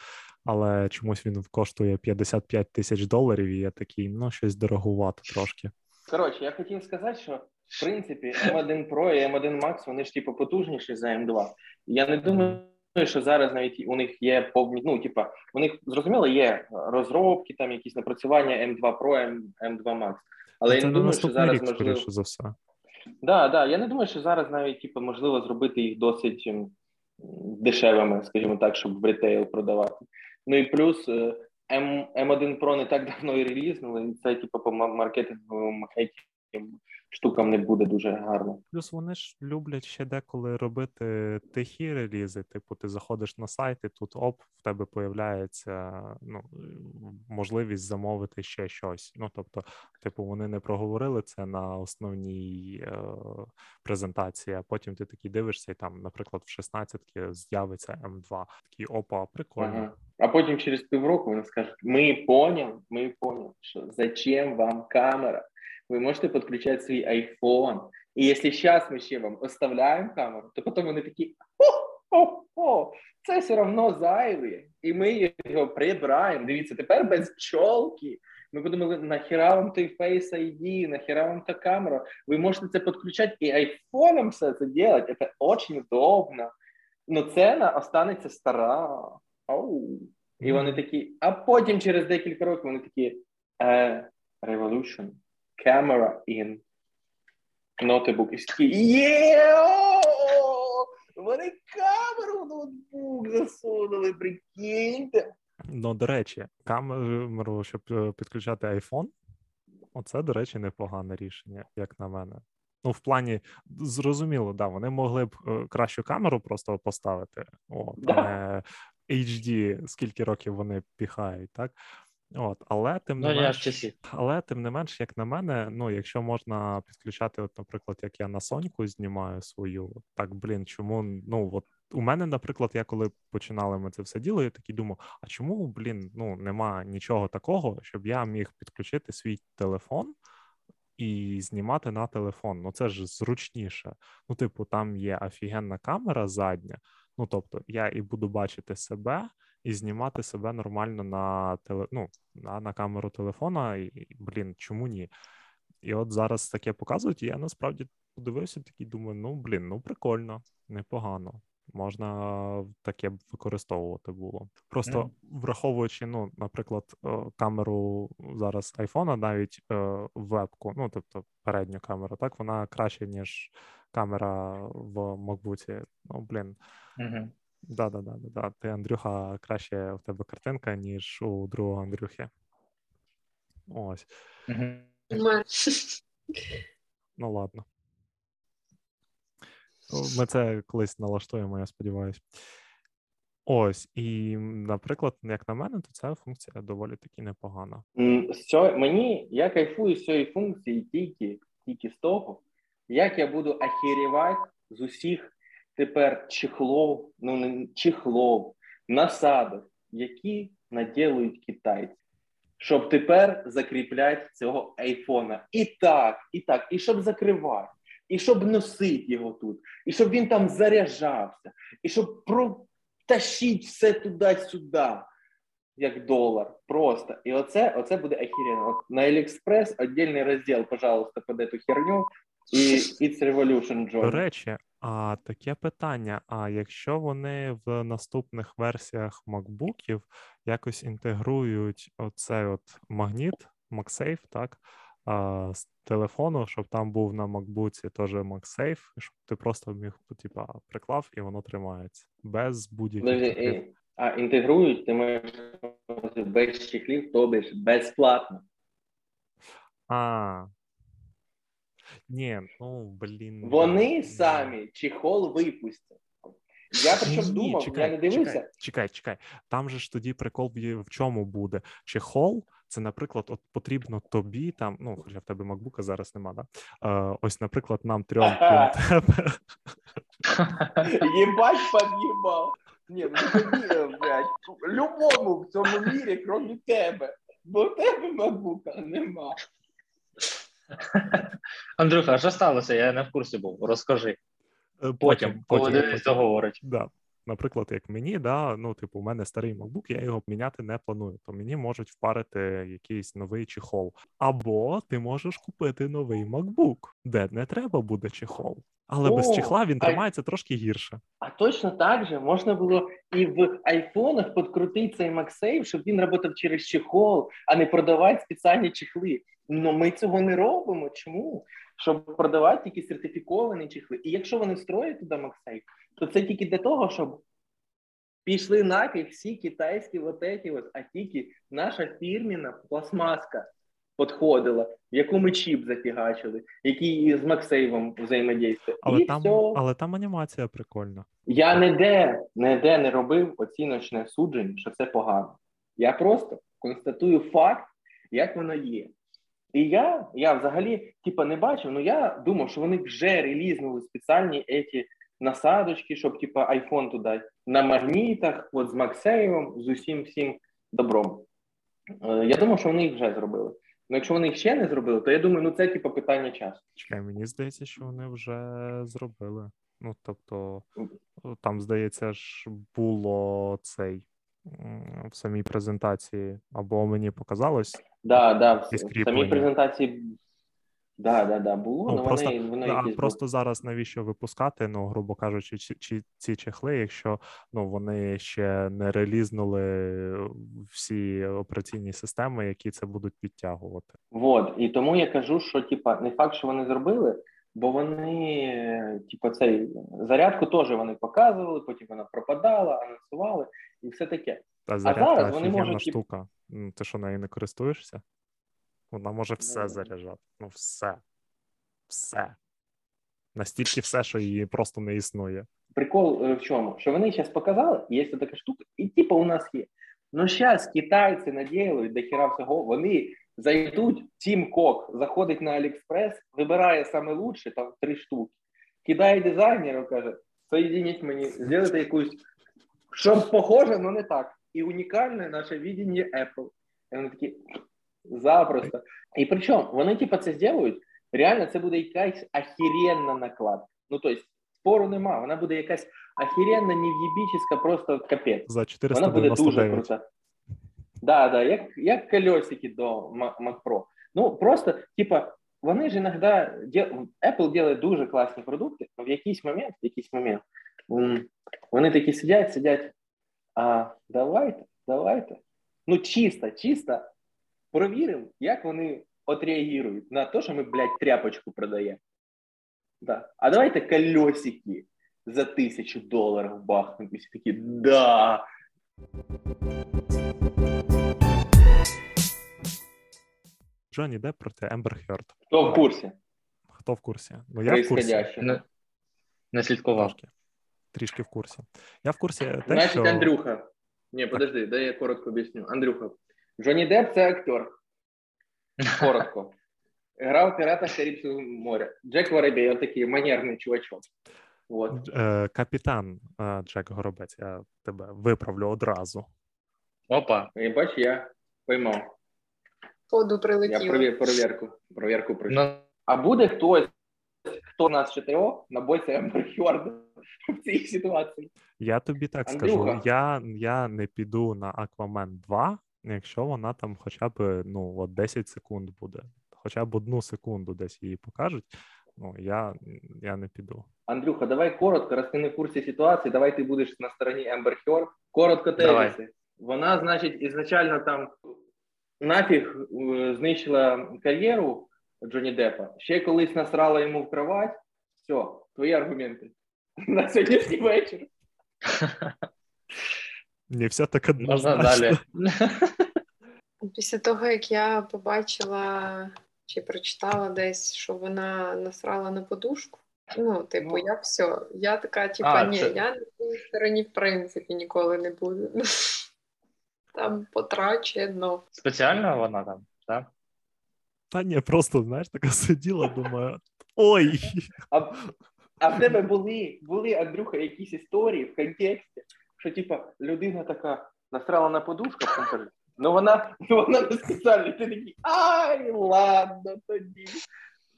Speaker 3: Але чомусь він коштує 55 тисяч доларів, і я такий, ну, щось дорогувато трошки.
Speaker 1: Коротше, я хотів сказати, що в принципі M1 Pro і M1 Max, вони ж типу потужніші за M2. Я не думаю, що зараз навіть у них є повні, ну, типа, у них зрозуміло, є розробки, там якісь напрацювання M2 Pro, M2 Max. Але
Speaker 3: ну,
Speaker 1: я не думаю, що зараз
Speaker 3: рік,
Speaker 1: можливо.
Speaker 3: за все.
Speaker 1: Да, да. Я не думаю, що зараз навіть типу, можливо зробити їх досить дешевими, скажімо так, щоб в ретейл продавати. Ну і плюс е, М, М1 Pro не так давно і релізнули, і це типу по маркетинговому хейті штукам не буде дуже гарно.
Speaker 3: Плюс вони ж люблять ще деколи робити тихі релізи. Типу, ти заходиш на сайт, і тут оп, в тебе появляється ну, можливість замовити ще щось. Ну тобто, типу, вони не проговорили це на основній е, презентації, а потім ти такий дивишся, і там, наприклад, в 16 з'явиться М2. Такий опа, прикольно. Ага.
Speaker 1: А потім через півроку вони скажуть: Ми поняли, ми поняли, що зачем вам камера? Вы можете подключать свой iPhone. И если сейчас мы ще вам оставляем камеру, то потом вони такі о-о-о, це все одно зайве. І ми його прибираємо. Дивіться, тепер без пчолки. Ми подумали, нахіра вам той Face ID, нахіра вам та камера. Ви можете це підключати і айфоном все це робити. Це дуже удобно. Но ціна останеться стара. Оу. І вони такі, а потім через декілька років вони такі е, Revolution camera in ноутбук. І такі, є! Вони камеру в ноутбук засунули, прикиньте.
Speaker 3: Ну, до речі, камеру, щоб е, підключати iPhone, оце, до речі, непогане рішення, як на мене. Ну, в плані, зрозуміло, да, вони могли б е, кращу камеру просто поставити. От, да. HD, скільки років вони піхають, так? От, але тим не ну, менш, але тим не менш, як на мене, ну якщо можна підключати, от, наприклад, як я на Соньку знімаю свою, так блін, чому ну от у мене, наприклад, я коли починали ми це все діло, я такий думав, а чому, блін, ну нема нічого такого, щоб я міг підключити свій телефон і знімати на телефон. Ну це ж зручніше. Ну, типу, там є офігенна камера задня. Ну тобто, я і буду бачити себе і знімати себе нормально на теле, ну, на, на камеру телефона. І, Блін, чому ні? І от зараз таке показують, і я насправді подивився, такий думаю, ну блін, ну прикольно, непогано. Можна таке використовувати було. Просто mm. враховуючи, ну, наприклад, е, камеру зараз айфона, навіть е, вебку, ну тобто передню камеру, так вона краще, ніж камера в MacBook. Ну, блін. Mm-hmm. Да, да, да, да, да. Ти, Андрюха, краще в тебе картинка, ніж у другого Андрюхи. Ось. Ну, ладно. Ми це колись налаштуємо, я сподіваюся. Ось, і, наприклад, як на мене, то ця функція доволі таки непогана.
Speaker 1: Що, мені я кайфую з цієї функції тільки тільки з того, як я буду ахірівати з усіх тепер чехлов, ну не чехлов, насадок, які наділують китайці, щоб тепер закріпляти цього айфона. І так, і так, і щоб закривати, і щоб носити його тут, і щоб він там заряджався, і щоб протащити все туди-сюди. Як долар, просто. І оце оце буде охеренно. От на AliExpress віддільний розділ, пожалуйста, под эту херню, і It's Revolution John.
Speaker 3: До речі, а таке питання: а якщо вони в наступних версіях MacBookів якось інтегрують оцей от магніт, MagSafe, так, а, з телефону, щоб там був на MacBook теж MagSafe, щоб ти просто міг типа, приклав і воно тримається без будь-яких.
Speaker 1: А інтегрують, ти маєш без чехлів, то тобі безплатно.
Speaker 3: А, ні, ну блін.
Speaker 1: Вони самі чехол випустять. Я причому думав, чекай, я не дивився.
Speaker 3: Чекай, чекай, чекай. Там же ж тоді прикол в чому буде? Чехол, це, наприклад, от потрібно тобі там, ну, хоча в тебе макбука зараз нема, да? Е, ось, наприклад, нам трьом.
Speaker 1: Єбать під'їбав. Ні, ну блядь, любому в цьому мірі, крім тебе. Бо в тебе макбука нема.
Speaker 2: Андрюха, а що сталося? Я не в курсі був. Розкажи.
Speaker 3: Е,
Speaker 2: Потім, коли Денис договорить.
Speaker 3: Да. Наприклад, як мені, да, ну, типу, у мене старий MacBook, я його міняти не планую, то мені можуть впарити якийсь новий чехол. Або ти можеш купити новий MacBook, де не треба буде чехол. Але без чехла він
Speaker 1: а-
Speaker 3: тримається трошки гірше.
Speaker 1: А точно так же можна було і в айфонах підкрутити цей MagSafe, щоб він працював через чехол, а не продавати спеціальні чехли. Ну ми цього не робимо. Чому? Щоб продавати тільки сертифіковані чехли. І якщо вони встроять туди MagSafe, то це тільки для того, щоб пішли нафіг всі китайські вот эти от, а тільки наша фірміна пластмаска підходила, в яку ми чіп зафігачили, який з MagSafe взаємодействує.
Speaker 3: Але
Speaker 1: і
Speaker 3: там,
Speaker 1: все.
Speaker 3: але там анімація прикольна.
Speaker 1: Я ніде, ніде не робив оціночне судження, що це погано. Я просто констатую факт, як воно є. І я, я взагалі типа, не бачив, ну я думав, що вони вже релізнули спеціальні еті насадочки, щоб типа айфон туди на магнітах, от з Максеєвим, з усім всім добром. Е, Я думав, що вони їх вже зробили. Ну, якщо вони їх ще не зробили, то я думаю, ну це типа питання часу.
Speaker 3: Чекай, мені здається, що вони вже зробили. Ну, тобто, там, здається, ж було цей в самій презентації, або мені показалось.
Speaker 1: Да, да, в, самій презентації. Да, да, да, було,
Speaker 3: Ну,
Speaker 1: але
Speaker 3: просто,
Speaker 1: вони, вони
Speaker 3: а
Speaker 1: якісь
Speaker 3: просто зараз навіщо випускати, ну, грубо кажучи, чи, чи ці чехли, якщо ну, вони ще не релізнули всі операційні системи, які це будуть підтягувати.
Speaker 1: Вот, і тому я кажу, що типа не факт, що вони зробили, бо вони, типа, цей зарядку теж вони показували, потім вона пропадала, анонсували і все таке.
Speaker 3: Та зарядка
Speaker 1: зараз вони
Speaker 3: офігенна
Speaker 1: тип-
Speaker 3: штука. Ти що нею не користуєшся? Вона може все
Speaker 1: Ну.
Speaker 3: заряджати. Ну, все. Все. Настільки все, що її просто не існує.
Speaker 1: Прикол е, в чому? Що вони зараз показали, є така штука, і типа у нас є. Ну зараз китайці наділають до хіра всього, вони зайдуть, Тім Кок заходить на Аліекспрес, вибирає саме лучше, там три штуки, кидає дизайнеру, каже, соєдиніть мені, зробити якусь, щоб похоже, але не так. І унікальне наше відіння Apple. І вони такі запросто. І причому вони, типа, це зроблять, реально це буде якась ахіренна накладка. Ну, тобто, спору нема, вона буде якась ахіренна, нев'єбічна, просто капець.
Speaker 3: За
Speaker 1: Вона буде дуже
Speaker 3: 499.
Speaker 1: крута. Да, да, як, як колесики до Mac Mac Pro. Ну, просто, типа, вони ж іноді, дє- Apple делає дуже класні продукти, але в якийсь момент, в якийсь момент, м, вони такі сидять, сидять, а давайте, давайте, ну, чисто, чисто провіримо, як вони отреагують на те, що ми, блядь, тряпочку продаємо. Да. А давайте колесики за тисячу доларів бахнуть. І всі такі, да.
Speaker 3: Джонні Депп проти Ембер Херд.
Speaker 1: Хто в курсі?
Speaker 3: Хто в курсі? Ну, я в курсі.
Speaker 2: Не, не слідкував.
Speaker 3: Трошки. Трішки в курсі. Я в курсі те,
Speaker 1: Значить,
Speaker 3: що...
Speaker 1: Андрюха. Ні, подожди, дай я коротко об'ясню. Андрюха. Джонні Депп це актер. Коротко. Грав в піратах Карибського моря. Джек Воробей, отакий манерний чувачок. Вот.
Speaker 3: Е, капітан е, Джек Горобець, я тебе виправлю одразу.
Speaker 2: Опа.
Speaker 1: І бач, я поймав.
Speaker 4: Ходу
Speaker 1: Я
Speaker 4: прилетіло.
Speaker 1: провір, провірку, провірку пройшов.
Speaker 2: Ну,
Speaker 1: А буде хтось, хто нас чотирьох на боці Емберхьорда в цій ситуації?
Speaker 3: Я тобі так
Speaker 1: Андрюха.
Speaker 3: скажу, я, я не піду на Аквамен 2, якщо вона там хоча б ну, от 10 секунд буде. Хоча б одну секунду десь її покажуть. Ну, я, я не піду.
Speaker 1: Андрюха, давай коротко, раз ти не в курсі ситуації, давай ти будеш на стороні Ембер Хьорд. Коротко
Speaker 2: Давай.
Speaker 1: тезиси. Вона, значить, ізначально там нафіг е, знищила кар'єру Джонні Деппа. Ще колись насрала йому в кровать. Все, твої аргументи. На сьогоднішній вечір.
Speaker 3: Не все так однозначно.
Speaker 2: далі.
Speaker 4: Після того, як я побачила чи прочитала десь, що вона насрала на подушку. Ну, типу,
Speaker 1: Ну.
Speaker 4: я все. Я така, типа, ні,
Speaker 2: це-
Speaker 4: я на цій стороні, в принципі, ніколи не буду. Там потрачено.
Speaker 2: Спеціально вона там, так?
Speaker 3: Та ні, просто, знаєш, така сиділа, думаю, ой,
Speaker 1: А, а в тебе були, були, Андрюха, якісь історії в контексті, що типа людина така насрала на подушку, а потім каже, ну вона, ну вона не спеціально, ти такий, ай, ладно тоді.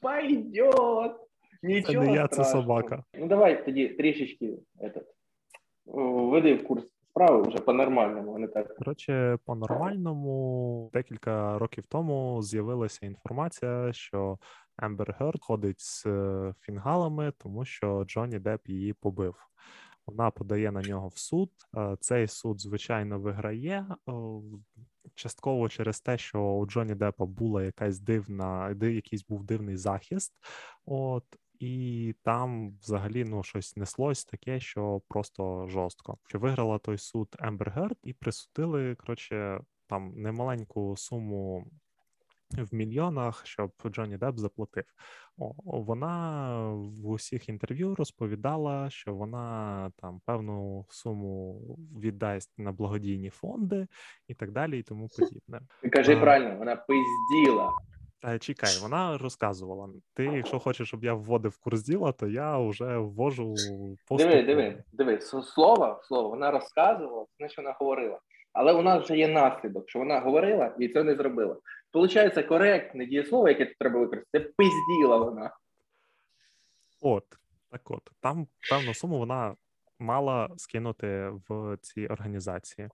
Speaker 1: пойдет. Нічого
Speaker 3: Це не я, це
Speaker 1: страшного.
Speaker 3: собака.
Speaker 1: Ну давай тоді трішечки этот, введи в курс справи вже по-нормальному, а не так.
Speaker 3: Коротше, по-нормальному декілька років тому з'явилася інформація, що Ембер Герд ходить з е, фінгалами, тому що Джонні Депп її побив. Вона подає на нього в суд. Е, Цей суд, звичайно, виграє. Частково через те, що у Джонні Деппа була якась дивна, ди- якийсь був дивний захист. От і там взагалі ну щось неслось таке, що просто жорстко. Що виграла той суд Ембер Герд і присудили коротше там немаленьку суму в мільйонах, щоб Джонні Депп заплатив. О, вона в усіх інтерв'ю розповідала, що вона там певну суму віддасть на благодійні фонди і так далі, і тому подібне.
Speaker 1: Кажи
Speaker 3: А.
Speaker 1: правильно, вона пизділа.
Speaker 3: Та чекай, вона розказувала. Ти, якщо хочеш, щоб я вводив курс діла, то я вже ввожу поступово.
Speaker 1: Диви, диви, диви, слово, слово, вона розказувала, значить вона говорила. Але у нас вже є наслідок, що вона говорила і це не зробила. Получається, коректне дієслово, яке тут треба використати, це пизділа вона.
Speaker 3: От, так от, там певну суму вона мала скинути в цій організації.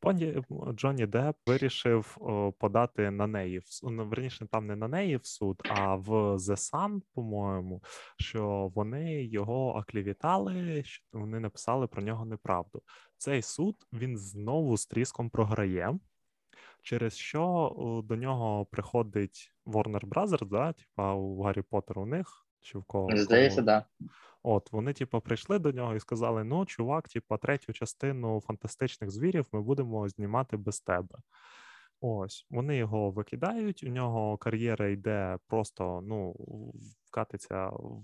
Speaker 3: Поні Джонні Депп вирішив подати на неї в ну, верніше, там не на неї в суд, а в The Sun, по-моєму, що вони його оклівітали, що вони написали про нього неправду. Цей суд він знову з тріском програє. Через що до нього приходить Warner Brothers, да, типа у Гаррі Поттера у них чи в кого?
Speaker 2: Здається, да.
Speaker 3: От вони, типу, прийшли до нього і сказали: ну, чувак, типу, третю частину фантастичних звірів ми будемо знімати без тебе. Ось вони його викидають. У нього кар'єра йде просто ну вкатиться в-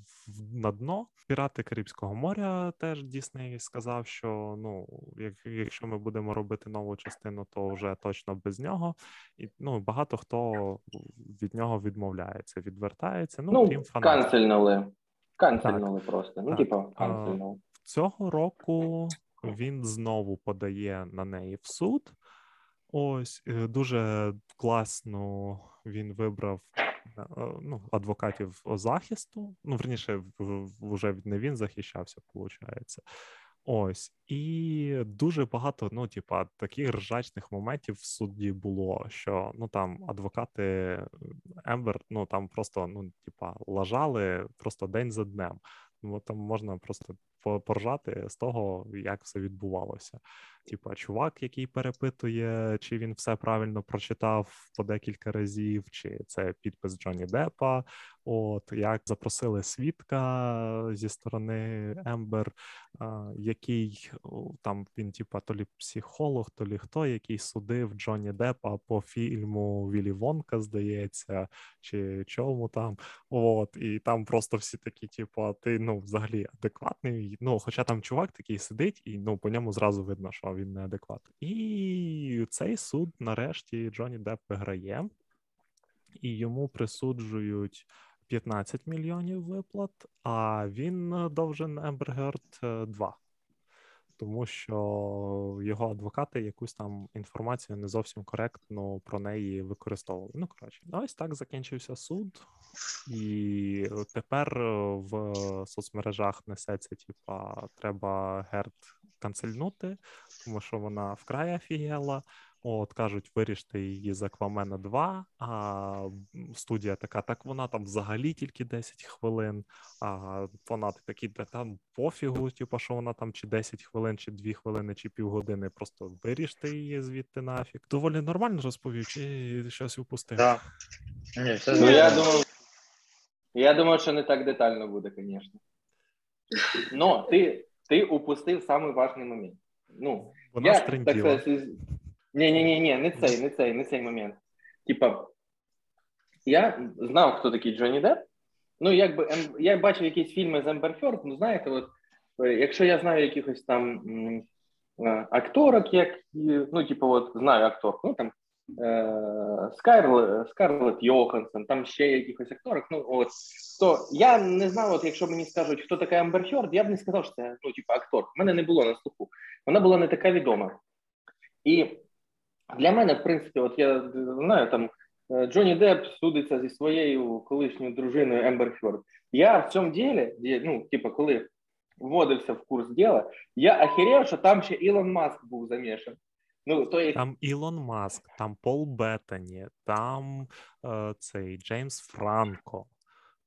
Speaker 3: на дно. Пірати Карибського моря теж Дісней сказав, що ну, як, якщо ми будемо робити нову частину, то вже точно без нього. І ну багато хто від нього відмовляється, відвертається. Ну,
Speaker 1: Ну,
Speaker 3: крім фанатів.
Speaker 1: канцельнули. Канцельнули просто. Ну,
Speaker 3: Так.
Speaker 1: типа,
Speaker 3: А,
Speaker 1: канцельнули.
Speaker 3: Цього року він знову подає на неї в суд. Ось е, дуже класно він вибрав е, ну, адвокатів захисту. Ну, верніше, вже не він захищався, виходить. Ось, і дуже багато, ну, типа, таких ржачних моментів в суді було, що ну там адвокати Ембер, ну там просто ну, типа, лажали просто день за днем. Ну, там можна просто поржати з того, як все відбувалося. Типа, чувак, який перепитує, чи він все правильно прочитав по декілька разів, чи це підпис Джонні Деппа. От як запросили свідка зі сторони Ембер, який там він, типа, то ли психолог, то ли хто, який судив Джонні Деппа по фільму Вілі Вонка, здається, чи чому там. От, і там просто всі такі, типу, ти ну взагалі адекватний. Ну, хоча там чувак такий сидить, і ну по ньому зразу видно, що він неадекват. І цей суд, нарешті, Джонні Депп виграє, і йому присуджують 15 мільйонів виплат, а він е, довжен Ембергард 2. Тому що його адвокати якусь там інформацію не зовсім коректно про неї використовували. Ну, коротше, ось так закінчився суд, і тепер е, в соцмережах несеться: типа, треба Герд канцельнути, тому що вона вкрай офігела. От кажуть, вирішити її з Аквамена 2, а студія така, так вона там взагалі тільки 10 хвилин. А фанати такі, та там пофігу, типу, що вона там чи 10 хвилин, чи 2 хвилини, чи півгодини. Просто виріште її звідти нафіг. Доволі нормально розповів, чи щось упустив?
Speaker 2: Да. Ні, все
Speaker 1: Ну, я думав, я думав, що не так детально буде, звісно. Но ти, ти упустив самий важний момент. Ну,
Speaker 3: Вона
Speaker 1: я, так сказати, ні, ні, ні, ні, не цей, не цей, не цей момент. Типа, я знав, хто такий Джонні Депп. Ну, якби Ем- я бачив якісь фільми з Ембер ну знаєте, от е, якщо я знаю якихось там е, акторок, як ну, типу, от знаю акторку, ну там е, Скарлет, Скарлет Йоханссон, там ще якихось акторок. Ну от то я не знав, от якщо мені скажуть, хто така Ембер Хьорд, я б не сказав, що це ну, типу, актор. У мене не було на слуху. Вона була не така відома. І для мене, в принципі, от я знаю там е, Джонні Депп судиться зі своєю колишньою дружиною Ембер Хьорд. Я в цьому ділі, ну, типу, коли вводився в курс діла, я охерів, що там ще Ілон Маск був замішаний. Ну, то є...
Speaker 3: Там Ілон Маск, там Пол Беттані, там е, цей Джеймс Франко,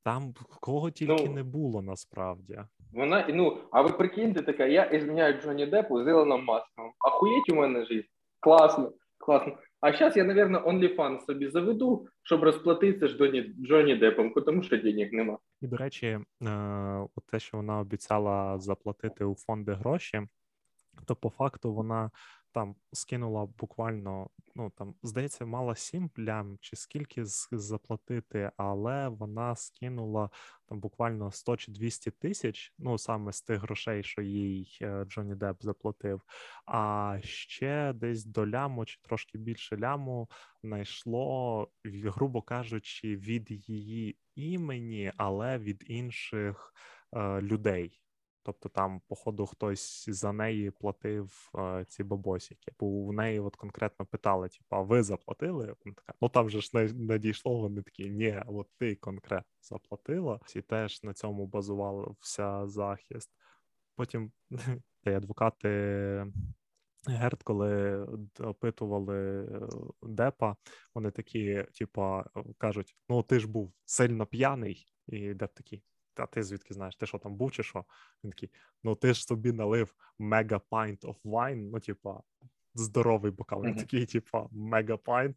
Speaker 3: там кого тільки ну, не було насправді.
Speaker 1: Вона, ну, а ви прикиньте така, я ізміняю Джонні Деппу з Ілоном Маском. Ахуєть у мене життя. Класно, класно. А зараз я, мабуть, OnlyFans собі заведу, щоб розплатитися ж Джоні, Джоні Депом, тому що денег нема.
Speaker 3: І, до речі, е, те, що вона обіцяла заплатити у фонди гроші, то по факту вона там скинула буквально, ну там здається, мала сім плям чи скільки заплатити, але вона скинула там буквально 100 чи 200 тисяч. Ну саме з тих грошей, що їй е, Джонні Депп заплатив. А ще десь до ляму чи трошки більше ляму знайшло, грубо кажучи, від її імені, але від інших е, людей. Тобто там, походу, хтось за неї платив е, ці бабосики. Бо у неї от конкретно питали: типу, а ви заплатили? Вона така, ну там же ж не надійшло. Вони такі, ні, от ти конкретно заплатила. Всі теж на цьому базувався захист. Потім та адвокати Герд, коли опитували е, Депа, вони такі, типа, кажуть: ну ти ж був сильно п'яний, і Деп такий а ти звідки знаєш, ти що там був чи що? Він такий, ну ти ж собі налив pint of wine, ну, типа, здоровий бокал. Він такий, типа, pint.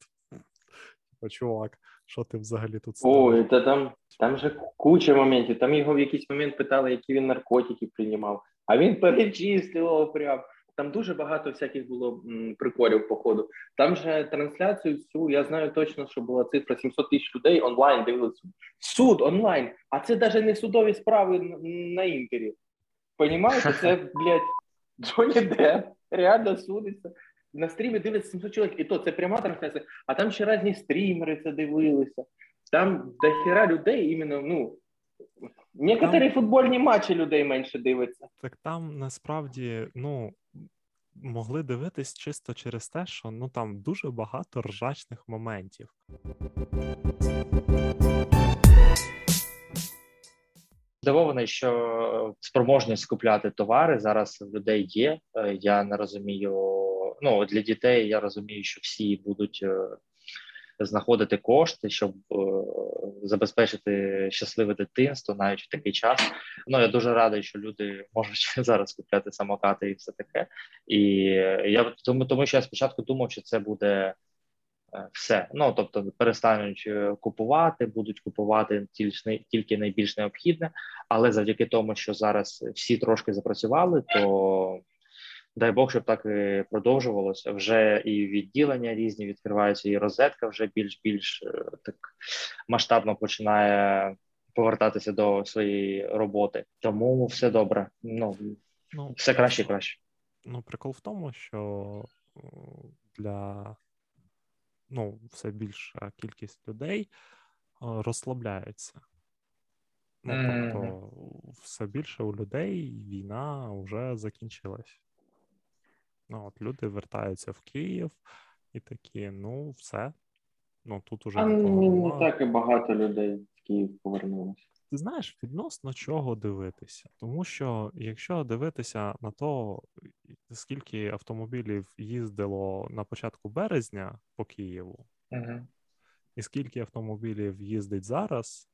Speaker 3: Типа, чувак, що ти взагалі тут
Speaker 1: Ой, та там там же куча моментів. Там його в якийсь момент питали, які він наркотики приймав, а він перечислював прям. Там дуже багато всяких було м, приколів по ходу. Там же трансляцію всю, я знаю точно, що була цифра 700 тисяч людей онлайн дивилися. Суд онлайн, а це навіть не судові справи на інтері. Понімаєте, це, блядь, Джоні Депп реально судиться. На стрімі дивиться 700 чоловік, і то це пряма трансляція, а там ще різні стрімери це дивилися. Там дохера людей іменно, ну, Некоторі там... футбольні матчі людей менше дивиться.
Speaker 3: Так там насправді ну могли дивитись чисто через те, що ну там дуже багато ржачних моментів.
Speaker 2: Здивований, що спроможність купляти товари зараз в людей є. Е, я не розумію. Ну для дітей я розумію, що всі будуть е, знаходити кошти, щоб е, забезпечити щасливе дитинство навіть в такий час. Ну я дуже радий, що люди можуть зараз купляти самокати і все таке. І я тому, тому що я спочатку думав, що це буде. Е, все, ну тобто перестануть е, купувати, будуть купувати тільки тільки найбільш необхідне, але завдяки тому, що зараз всі трошки запрацювали, то Дай Бог, щоб так і продовжувалося. Вже і відділення різні відкриваються, і розетка вже більш-більш е, так масштабно починає повертатися до своєї роботи. Тому все добре. Ну, ну все краще і краще.
Speaker 3: Ну, прикол в тому, що для ну, все більша кількість людей розслабляється. Ну, тобто, все більше у людей війна вже закінчилась. Ну, от Люди вертаються в Київ і такі, ну, все. Ну, тут уже
Speaker 1: а не так і багато людей в Київ повернулося.
Speaker 3: Ти знаєш, відносно чого дивитися, тому що якщо дивитися на то, скільки автомобілів їздило на початку березня по Києву, uh і скільки автомобілів їздить зараз,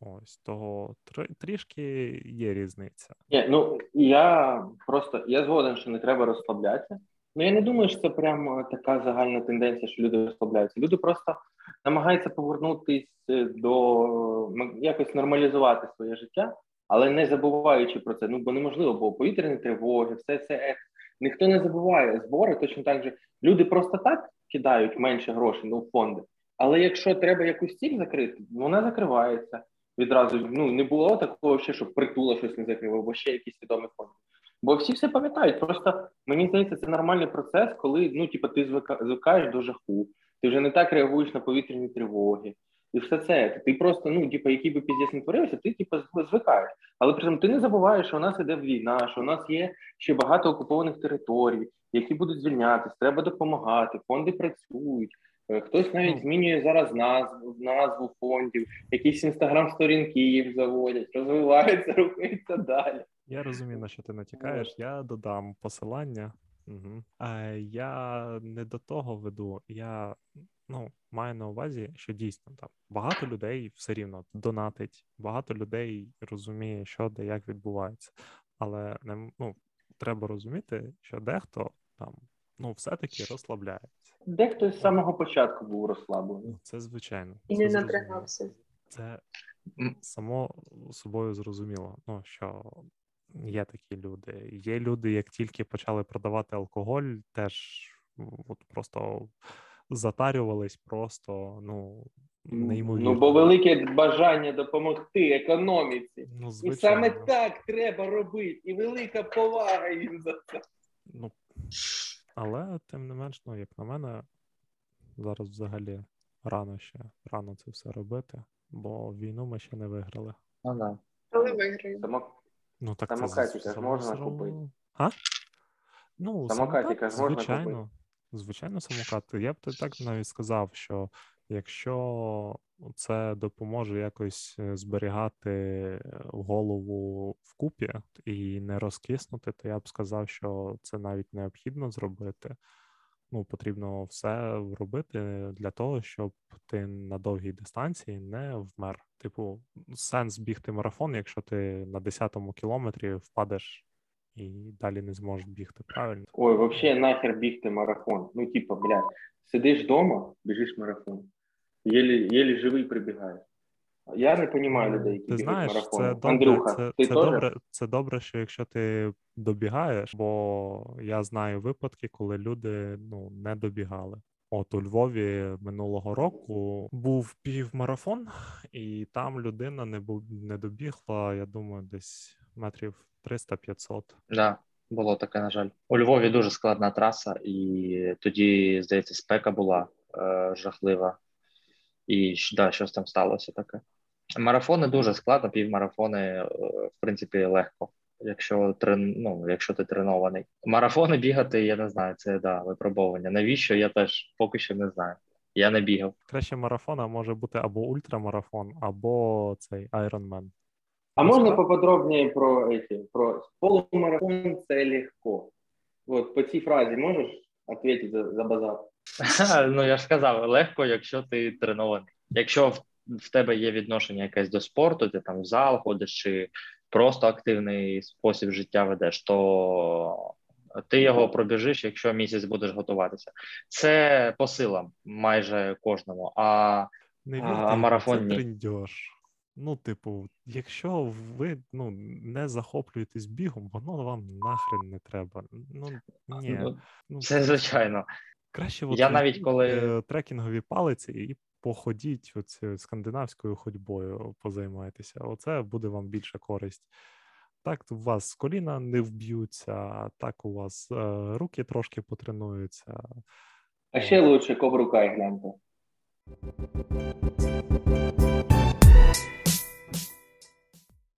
Speaker 3: Ось того трішки є різниця.
Speaker 1: Ні, Ну я просто я згоден, що не треба розслаблятися. Ну я не думаю, що це прямо така загальна тенденція, що люди розслабляються. Люди просто намагаються повернутися до якось нормалізувати своє життя, але не забуваючи про це. Ну бо неможливо, бо повітряні тривоги, все це ніхто не забуває збори. Точно так же люди просто так кидають менше грошей ну, в фонди. Але якщо треба якусь ціль закрити, вона закривається відразу ну не було такого, ще, щоб притула щось не закрив, або ще якийсь відомий фонд. Бо всі все пам'ятають. Просто мені здається, це нормальний процес, коли ну, типу, ти звикаєш до жаху, ти вже не так реагуєш на повітряні тривоги. І все це. Ти просто, ну, типу, який би піздець не творився, ти типу, звикаєш. Але при цьому ти не забуваєш, що у нас іде війна, що у нас є ще багато окупованих територій, які будуть звільнятися, треба допомагати, фонди працюють. Е, хтось навіть змінює зараз назву назву фондів, якісь інстаграм-сторінки їх заводять, розвиваються, рухаються далі.
Speaker 3: Я розумію, на що ти натякаєш. Я додам посилання. Угу. А Я не до того веду. Я ну, маю на увазі, що дійсно там багато людей все рівно донатить, багато людей розуміє, що де як відбувається. Але не ну, треба розуміти, що дехто там ну, все-таки розслабляється.
Speaker 1: Дехто з самого початку був розслаблений.
Speaker 3: Ну, це звичайно.
Speaker 4: І не напрягався.
Speaker 3: Це само собою зрозуміло, ну що є такі люди. Є люди, як тільки почали продавати алкоголь, теж от просто затарювались просто, ну. Неймовірно.
Speaker 1: Ну, бо велике бажання допомогти економіці. Ну, І саме так треба робити, і велика повага їм за це.
Speaker 3: Ну, Але, тим не менш, ну, як на мене, зараз взагалі рано ще рано це все робити, бо війну ми ще не виграли.
Speaker 1: Ну, да.
Speaker 4: Але виграємо.
Speaker 3: Ну, так
Speaker 1: Самокатіка ж можна купити.
Speaker 3: А? Ну,
Speaker 1: Самокатіка ж можна
Speaker 3: звичайно.
Speaker 1: купити.
Speaker 3: Звичайно, самокат. Я б так навіть сказав, що якщо це допоможе якось е, зберігати е, голову вкупі і не розкиснути, то я б сказав, що це навіть необхідно зробити. Ну, потрібно все робити для того, щоб ти на довгій дистанції не вмер. Типу, сенс бігти марафон, якщо ти на 10-му кілометрі впадеш і далі не зможеш бігти. Правильно?
Speaker 1: Ой, взагалі нахер бігти марафон. Ну, типа, блядь, сидиш вдома, біжиш марафон. Єлі, єлі живий прибігаєш. Я не розумію людей, які
Speaker 3: ти знаєш,
Speaker 1: марафон.
Speaker 3: Це добре,
Speaker 1: Андрюха,
Speaker 3: це,
Speaker 1: ти
Speaker 3: це, добре, це добре, що якщо ти добігаєш, бо я знаю випадки, коли люди ну, не добігали. От у Львові минулого року був півмарафон, і там людина не був не добігла. Я думаю, десь метрів 300-500.
Speaker 2: Да, було таке, на жаль. У Львові дуже складна траса, і тоді, здається, спека була е, жахлива. І да, щось там сталося таке. Марафони дуже складно, півмарафони, е, в принципі, легко. Якщо трен... ну, якщо ти тренований. Марафони бігати, я не знаю, це да, випробовування. Навіщо? Я теж поки що не знаю. Я не бігав.
Speaker 3: Краще марафона може бути або ультрамарафон, або цей Ironman.
Speaker 1: А можна поподробніше про эти, про полумарафон це легко. От по цій фразі можеш відповідати за, за базар?
Speaker 2: Ну я ж сказав, легко, якщо ти тренований. Якщо в, в тебе є відношення якесь до спорту, ти там в зал ходиш чи просто активний спосіб життя ведеш, то ти його пробіжиш, якщо місяць будеш готуватися. Це по силам майже кожному. А,
Speaker 3: Не вірте, а марафон це ні. Ну, типу, якщо ви ну, не захоплюєтесь бігом, воно вам нахрен не треба. Ну, ні. Ну,
Speaker 2: ну Це звичайно.
Speaker 3: Краще от, Я навіть коли е, трекінгові палиці і походіть оцю скандинавською ходьбою, позаймайтеся. Оце буде вам більше користь. Так, у вас коліна не вб'ються, так у вас е, руки трошки потренуються.
Speaker 1: А ще лучше кобрукай гляньте.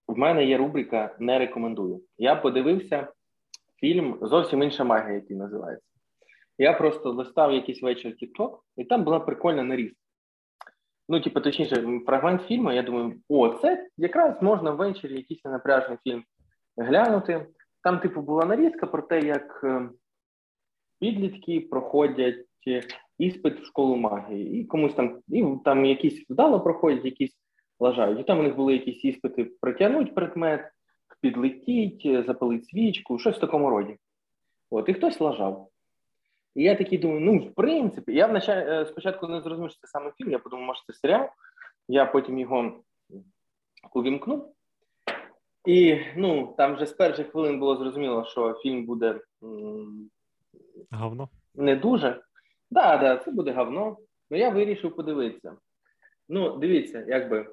Speaker 1: В мене є рубрика Не рекомендую. Я подивився фільм Зовсім інша магія, який називається. Я просто листав якийсь вечір TikTok, і там була прикольна нарізка. Ну, типу, точніше, фрагмент фільму, я думаю, о, це якраз можна ввечері якийсь напряжний фільм глянути. Там, типу, була нарізка про те, як е, підлітки проходять іспит в школу магії, і комусь там і там якісь вдало проходять, якісь лажають. І там у них були якісь іспити притягнуть предмет, підлетіть, запалить свічку, щось в такому роді. От, і хтось лажав. І я такий думаю, ну, в принципі, я внач... Е, спочатку не зрозумів, що це саме фільм, я подумав, може, це серіал. Я потім його увімкнув. І ну, там вже з перших хвилин було зрозуміло, що фільм буде
Speaker 3: Говно?
Speaker 1: не дуже. Так, да, да, це буде говно. Ну я вирішив подивитися. Ну, дивіться, якби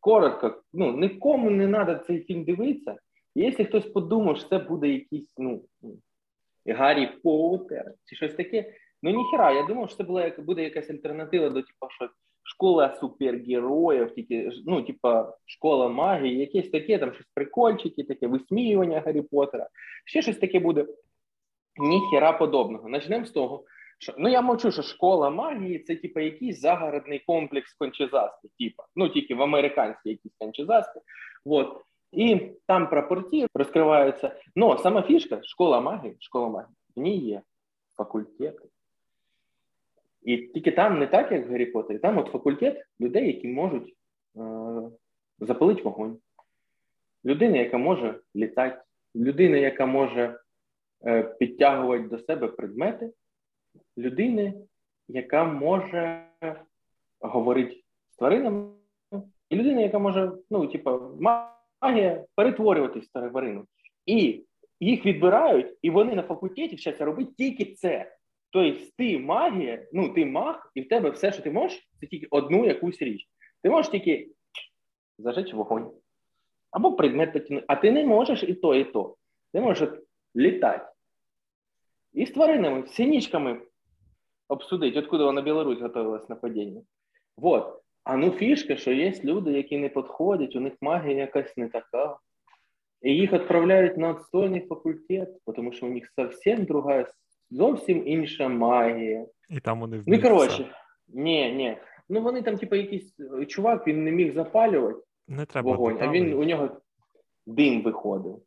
Speaker 1: коротко, ну, нікому не треба цей фільм дивитися. якщо хтось подумав, що це буде якийсь, ну, Гаррі Поттер чи щось таке. Ну ніхера, я думав, що це була буде якась альтернатива до типу, що школа супергероїв, тільки ну, типа школа магії, якесь таке, там щось прикольчики, таке висміювання Гаррі Поттера. Ще щось таке буде. Ніхера подобного. Почнемо з того, Що, ну я мовчу, що школа магії це типу, якийсь загородний комплекс кончезаски, типу, ну тільки в американській якісь кончезаски. Вот. І там прапорті розкриваються. Ну, сама фішка, школа магії, школа магії, в ній є факультети. І тільки там не так, як в Гаррі Поттері, там от факультет людей, які можуть е- запалити вогонь. Людина, яка може літати, людина, яка може е- підтягувати до себе предмети, людини, яка може говорити з тваринами, і людина, яка може, ну, типу, магія перетворюватись в тварину. І їх відбирають, і вони на факультеті вчаться робити тільки це. Тобто, ти магія, ну ти маг, і в тебе все, що ти можеш, це тільки одну якусь річ. Ти можеш тільки зажечь вогонь. Або предмет потягнути. А ти не можеш і то, і то. Ти можеш літати. І з тваринами, з синічками обсудити, откуда вона Білорусь готувалась нападіння. Вот. А ну фішка, що є люди, які не підходять, у них магія якась не така. І їх відправляють на отстойний факультет, тому що у них зовсім друга, зовсім інша магія.
Speaker 3: І там вони
Speaker 1: Ну, коротше, ні, ні. Ну вони там, типу, якийсь чувак, він не міг запалювати
Speaker 3: не треба
Speaker 1: вогонь, а він у нього дим виходив.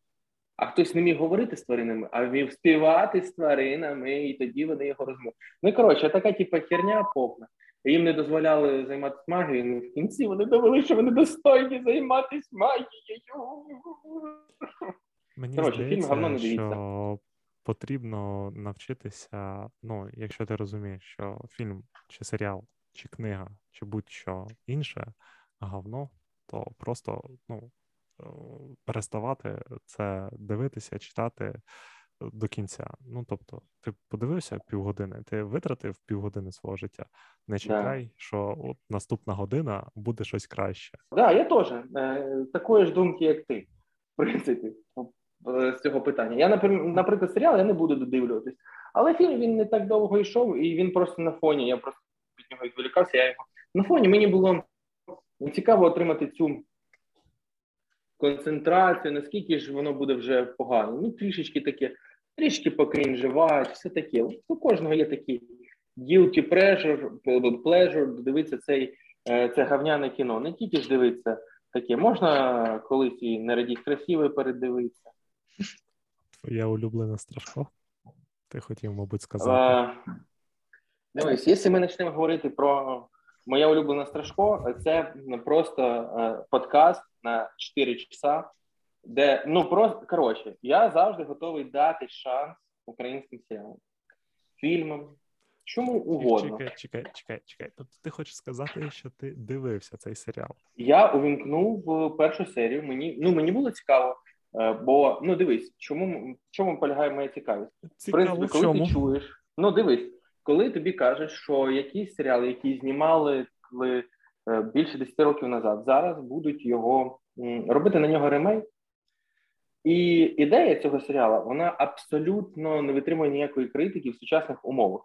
Speaker 1: А хтось не міг говорити з тваринами, а вмів співати з тваринами, і тоді вони його розмовляли. Ну, коротше, така, типу, херня повна. Їм не дозволяли займатися магією, і в кінці вони довели, що вони достойні займатися магією.
Speaker 3: Мені
Speaker 1: Коротше,
Speaker 3: здається,
Speaker 1: фільм не
Speaker 3: що потрібно навчитися. Ну, якщо ти розумієш, що фільм чи серіал, чи книга, чи будь-що інше говно, то просто ну, е, переставати це дивитися, читати до кінця. Ну тобто, ти подивився півгодини, ти витратив півгодини свого життя. Не чекай, що от наступна година буде щось краще.
Speaker 1: Так, да, я теж е, такої ж думки, як ти, в принципі, з цього питання. Я, наприклад, серіал я не буду додивлюватись, але фільм він не так довго йшов, і він просто на фоні. Я просто від нього відволікався. Я його на фоні мені було цікаво отримати цю концентрацію, наскільки ж воно буде вже погано. Ну, трішечки таке, трішки покрінжувати, все таке. У кожного є такі guilty pleasure, pleasure дивитися цей, е, це гавняне кіно. Не тільки ж дивитися таке, можна колись і не радіть красиве передивитися.
Speaker 3: Твоя улюблена страшко? Ти хотів, мабуть, сказати.
Speaker 1: Дивись, якщо ми почнемо говорити про моя улюблена страшко, це просто е, подкаст на 4 часа, де ну просто коротше, я завжди готовий дати шанс українським серіалам, фільмам, чому угодно.
Speaker 3: Чекай, чекай, чекай, чекай. Тобто ти хочеш сказати, що ти дивився цей серіал?
Speaker 1: Я увімкнув першу серію. Мені ну мені було цікаво, бо ну дивись, чому чому полягає моя цікавість?
Speaker 3: Цікаво,
Speaker 1: в принципі, коли
Speaker 3: чому?
Speaker 1: ти чуєш, ну дивись, коли тобі кажуть, що якісь серіали, які знімали коли більше 10 років назад, зараз будуть його робити на нього ремейк. І ідея цього серіалу вона абсолютно не витримує ніякої критики в сучасних умовах,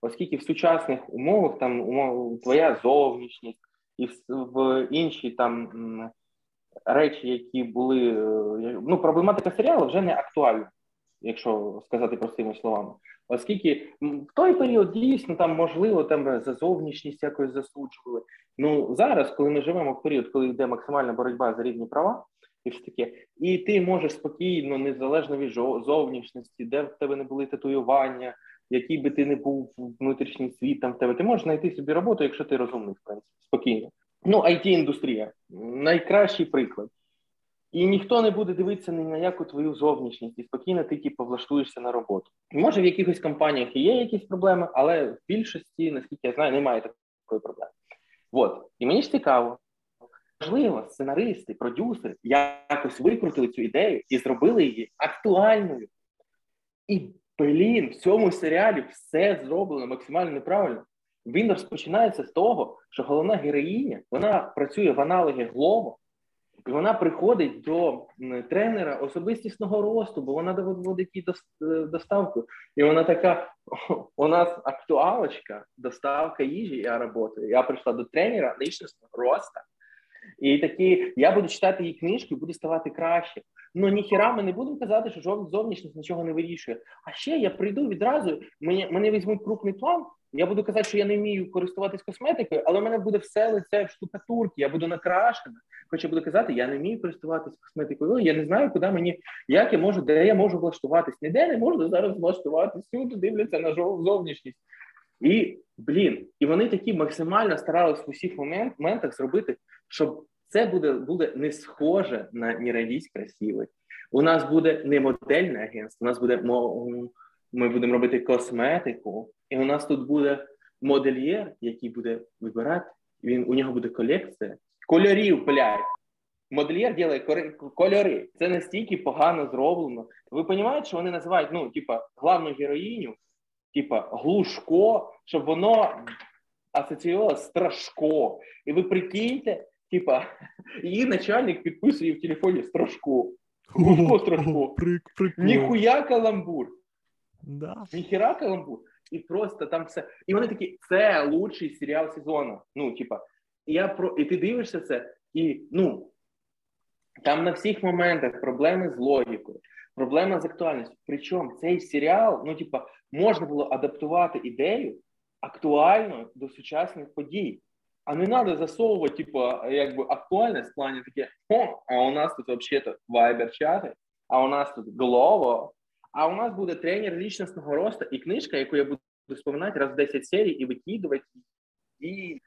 Speaker 1: оскільки в сучасних умовах там умов, твоя зовнішність і в, інші там речі, які були ну проблематика серіалу вже не актуальна, якщо сказати простими словами. Оскільки в той період дійсно там можливо там за зовнішність якось засуджували. Ну зараз, коли ми живемо в період, коли йде максимальна боротьба за рівні права, і все таке, і ти можеш спокійно, незалежно від зовнішності, де в тебе не були татуювання, який би ти не був внутрішній світ там в тебе, ти можеш знайти собі роботу, якщо ти розумний, в принципі, спокійно. Ну, it індустрія найкращий приклад. І ніхто не буде дивитися ні на яку твою зовнішність, і спокійно ти типу, влаштуєшся на роботу. Може, в якихось компаніях і є якісь проблеми, але в більшості, наскільки я знаю, немає такої проблеми. От. І мені ж цікаво, можливо, сценаристи, продюсери якось викрутили цю ідею і зробили її актуальною. І, блін, в цьому серіалі все зроблено максимально неправильно. Він розпочинається з того, що головна героїня вона працює в аналогі Глово, і вона приходить до тренера особистісного росту, бо вона доводить їй доставку. І вона така: у нас актуалочка, доставка їжі, я працюю. Я прийшла до тренера личностного росту, І такі, я буду читати її книжки, буду ставати краще. Ну ніхіра ми не будемо казати, що зовнішність нічого не вирішує. А ще я прийду відразу, мене, мене візьмуть крупний план. Я буду казати, що я не вмію користуватись косметикою, але в мене буде все лице в штукатурці, я буду накрашена. Хоча буду казати, я не вмію користуватись косметикою. Я не знаю, куди мені, як я можу, де я можу влаштуватись. Ніде не можу зараз влаштуватись. Всюди дивляться на зовнішність. І блін, і вони такі максимально старались в усіх моментах зробити, щоб це буде буде не схоже на «Не красивий. У нас буде не модельне агентство, у нас буде ми будемо робити косметику, і у нас тут буде модельєр, який буде вибирати. Він у нього буде колекція кольорів, блядь. Модельєр робить кольори. Це настільки погано зроблено. Ви розумієте, що вони називають ну, типа, главну героїню, типа глушко, щоб воно асоціювалося страшко. І ви прикиньте, типа, її начальник підписує в телефоні страшко. Глушко страшко. Ніхуя каламбур.
Speaker 3: Да.
Speaker 1: Ніхіра каламбур. І просто там все. І вони такі, це лучший серіал сезону. Ну, типа, я про і ти дивишся це, і ну там на всіх моментах проблеми з логікою, проблема з актуальністю. Причому цей серіал, ну типа, можна було адаптувати ідею актуально до сучасних подій. А не треба засовувати, типу, якби актуальність в плані таке, о, а у нас тут взагалі вайбер-чати, а у нас тут Глово, а у нас буде тренер лічностного росту і книжка, яку я буду споминати раз в 10 серій і викидувати. І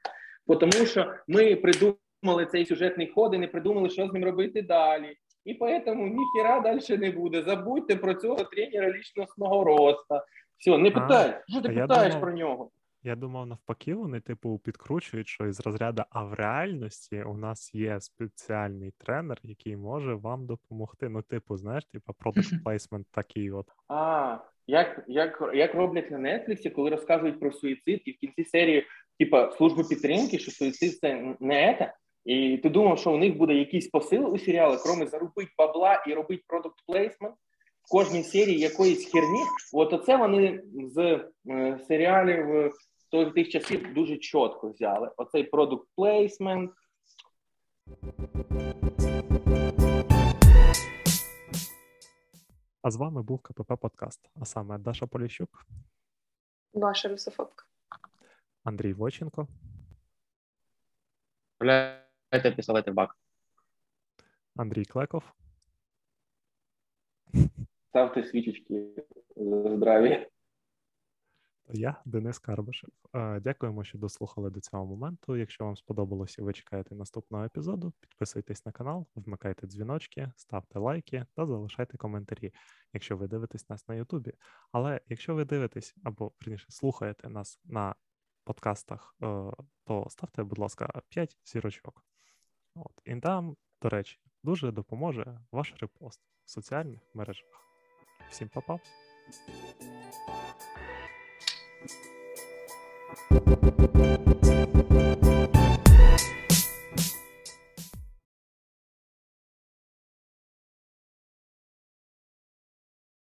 Speaker 1: тому що ми придумали цей сюжетний ход і не придумали, що з ним робити далі. І поэтому ніхіра далі не буде. Забудьте про цього тренера лічностного росту. Все, не питай, що ти питаєш думав, про нього?
Speaker 3: Я думав, навпаки, вони, типу, підкручують, що із розряду, а в реальності у нас є спеціальний тренер, який може вам допомогти. Ну, типу, знаєш, типу, product placement такий от.
Speaker 1: А, як як, як роблять на Netflix, коли розказують про суїцид, і в кінці серії, типу, служби підтримки, що суїцид це не це. І ти думав, що у них буде якийсь посил у серіали, кроме заробити бабла і робити продукт плейсмент в кожній серії якоїсь херні. От оце вони з е, серіалів то тих часів дуже чітко взяли. Оцей продукт плейсмент.
Speaker 3: А з вами був КПП Подкаст. А саме Даша Поліщук,
Speaker 4: Ваша русофобка.
Speaker 3: Андрій Воченко.
Speaker 2: Вставляйте пістолети в бак.
Speaker 3: Андрій Клеков.
Speaker 1: Ставте свічечки за здрав'я.
Speaker 3: Я Денис Карбашев. Дякуємо, що дослухали до цього моменту. Якщо вам сподобалося, ви чекаєте наступного епізоду. Підписуйтесь на канал, вмикайте дзвіночки, ставте лайки та залишайте коментарі, якщо ви дивитесь нас на Ютубі. Але якщо ви дивитесь або верніше слухаєте нас на подкастах, е, то ставте, будь ласка, 5 зірочок. От і там, до речі, дуже допоможе ваш репост в соціальних мережах. Всім па-па!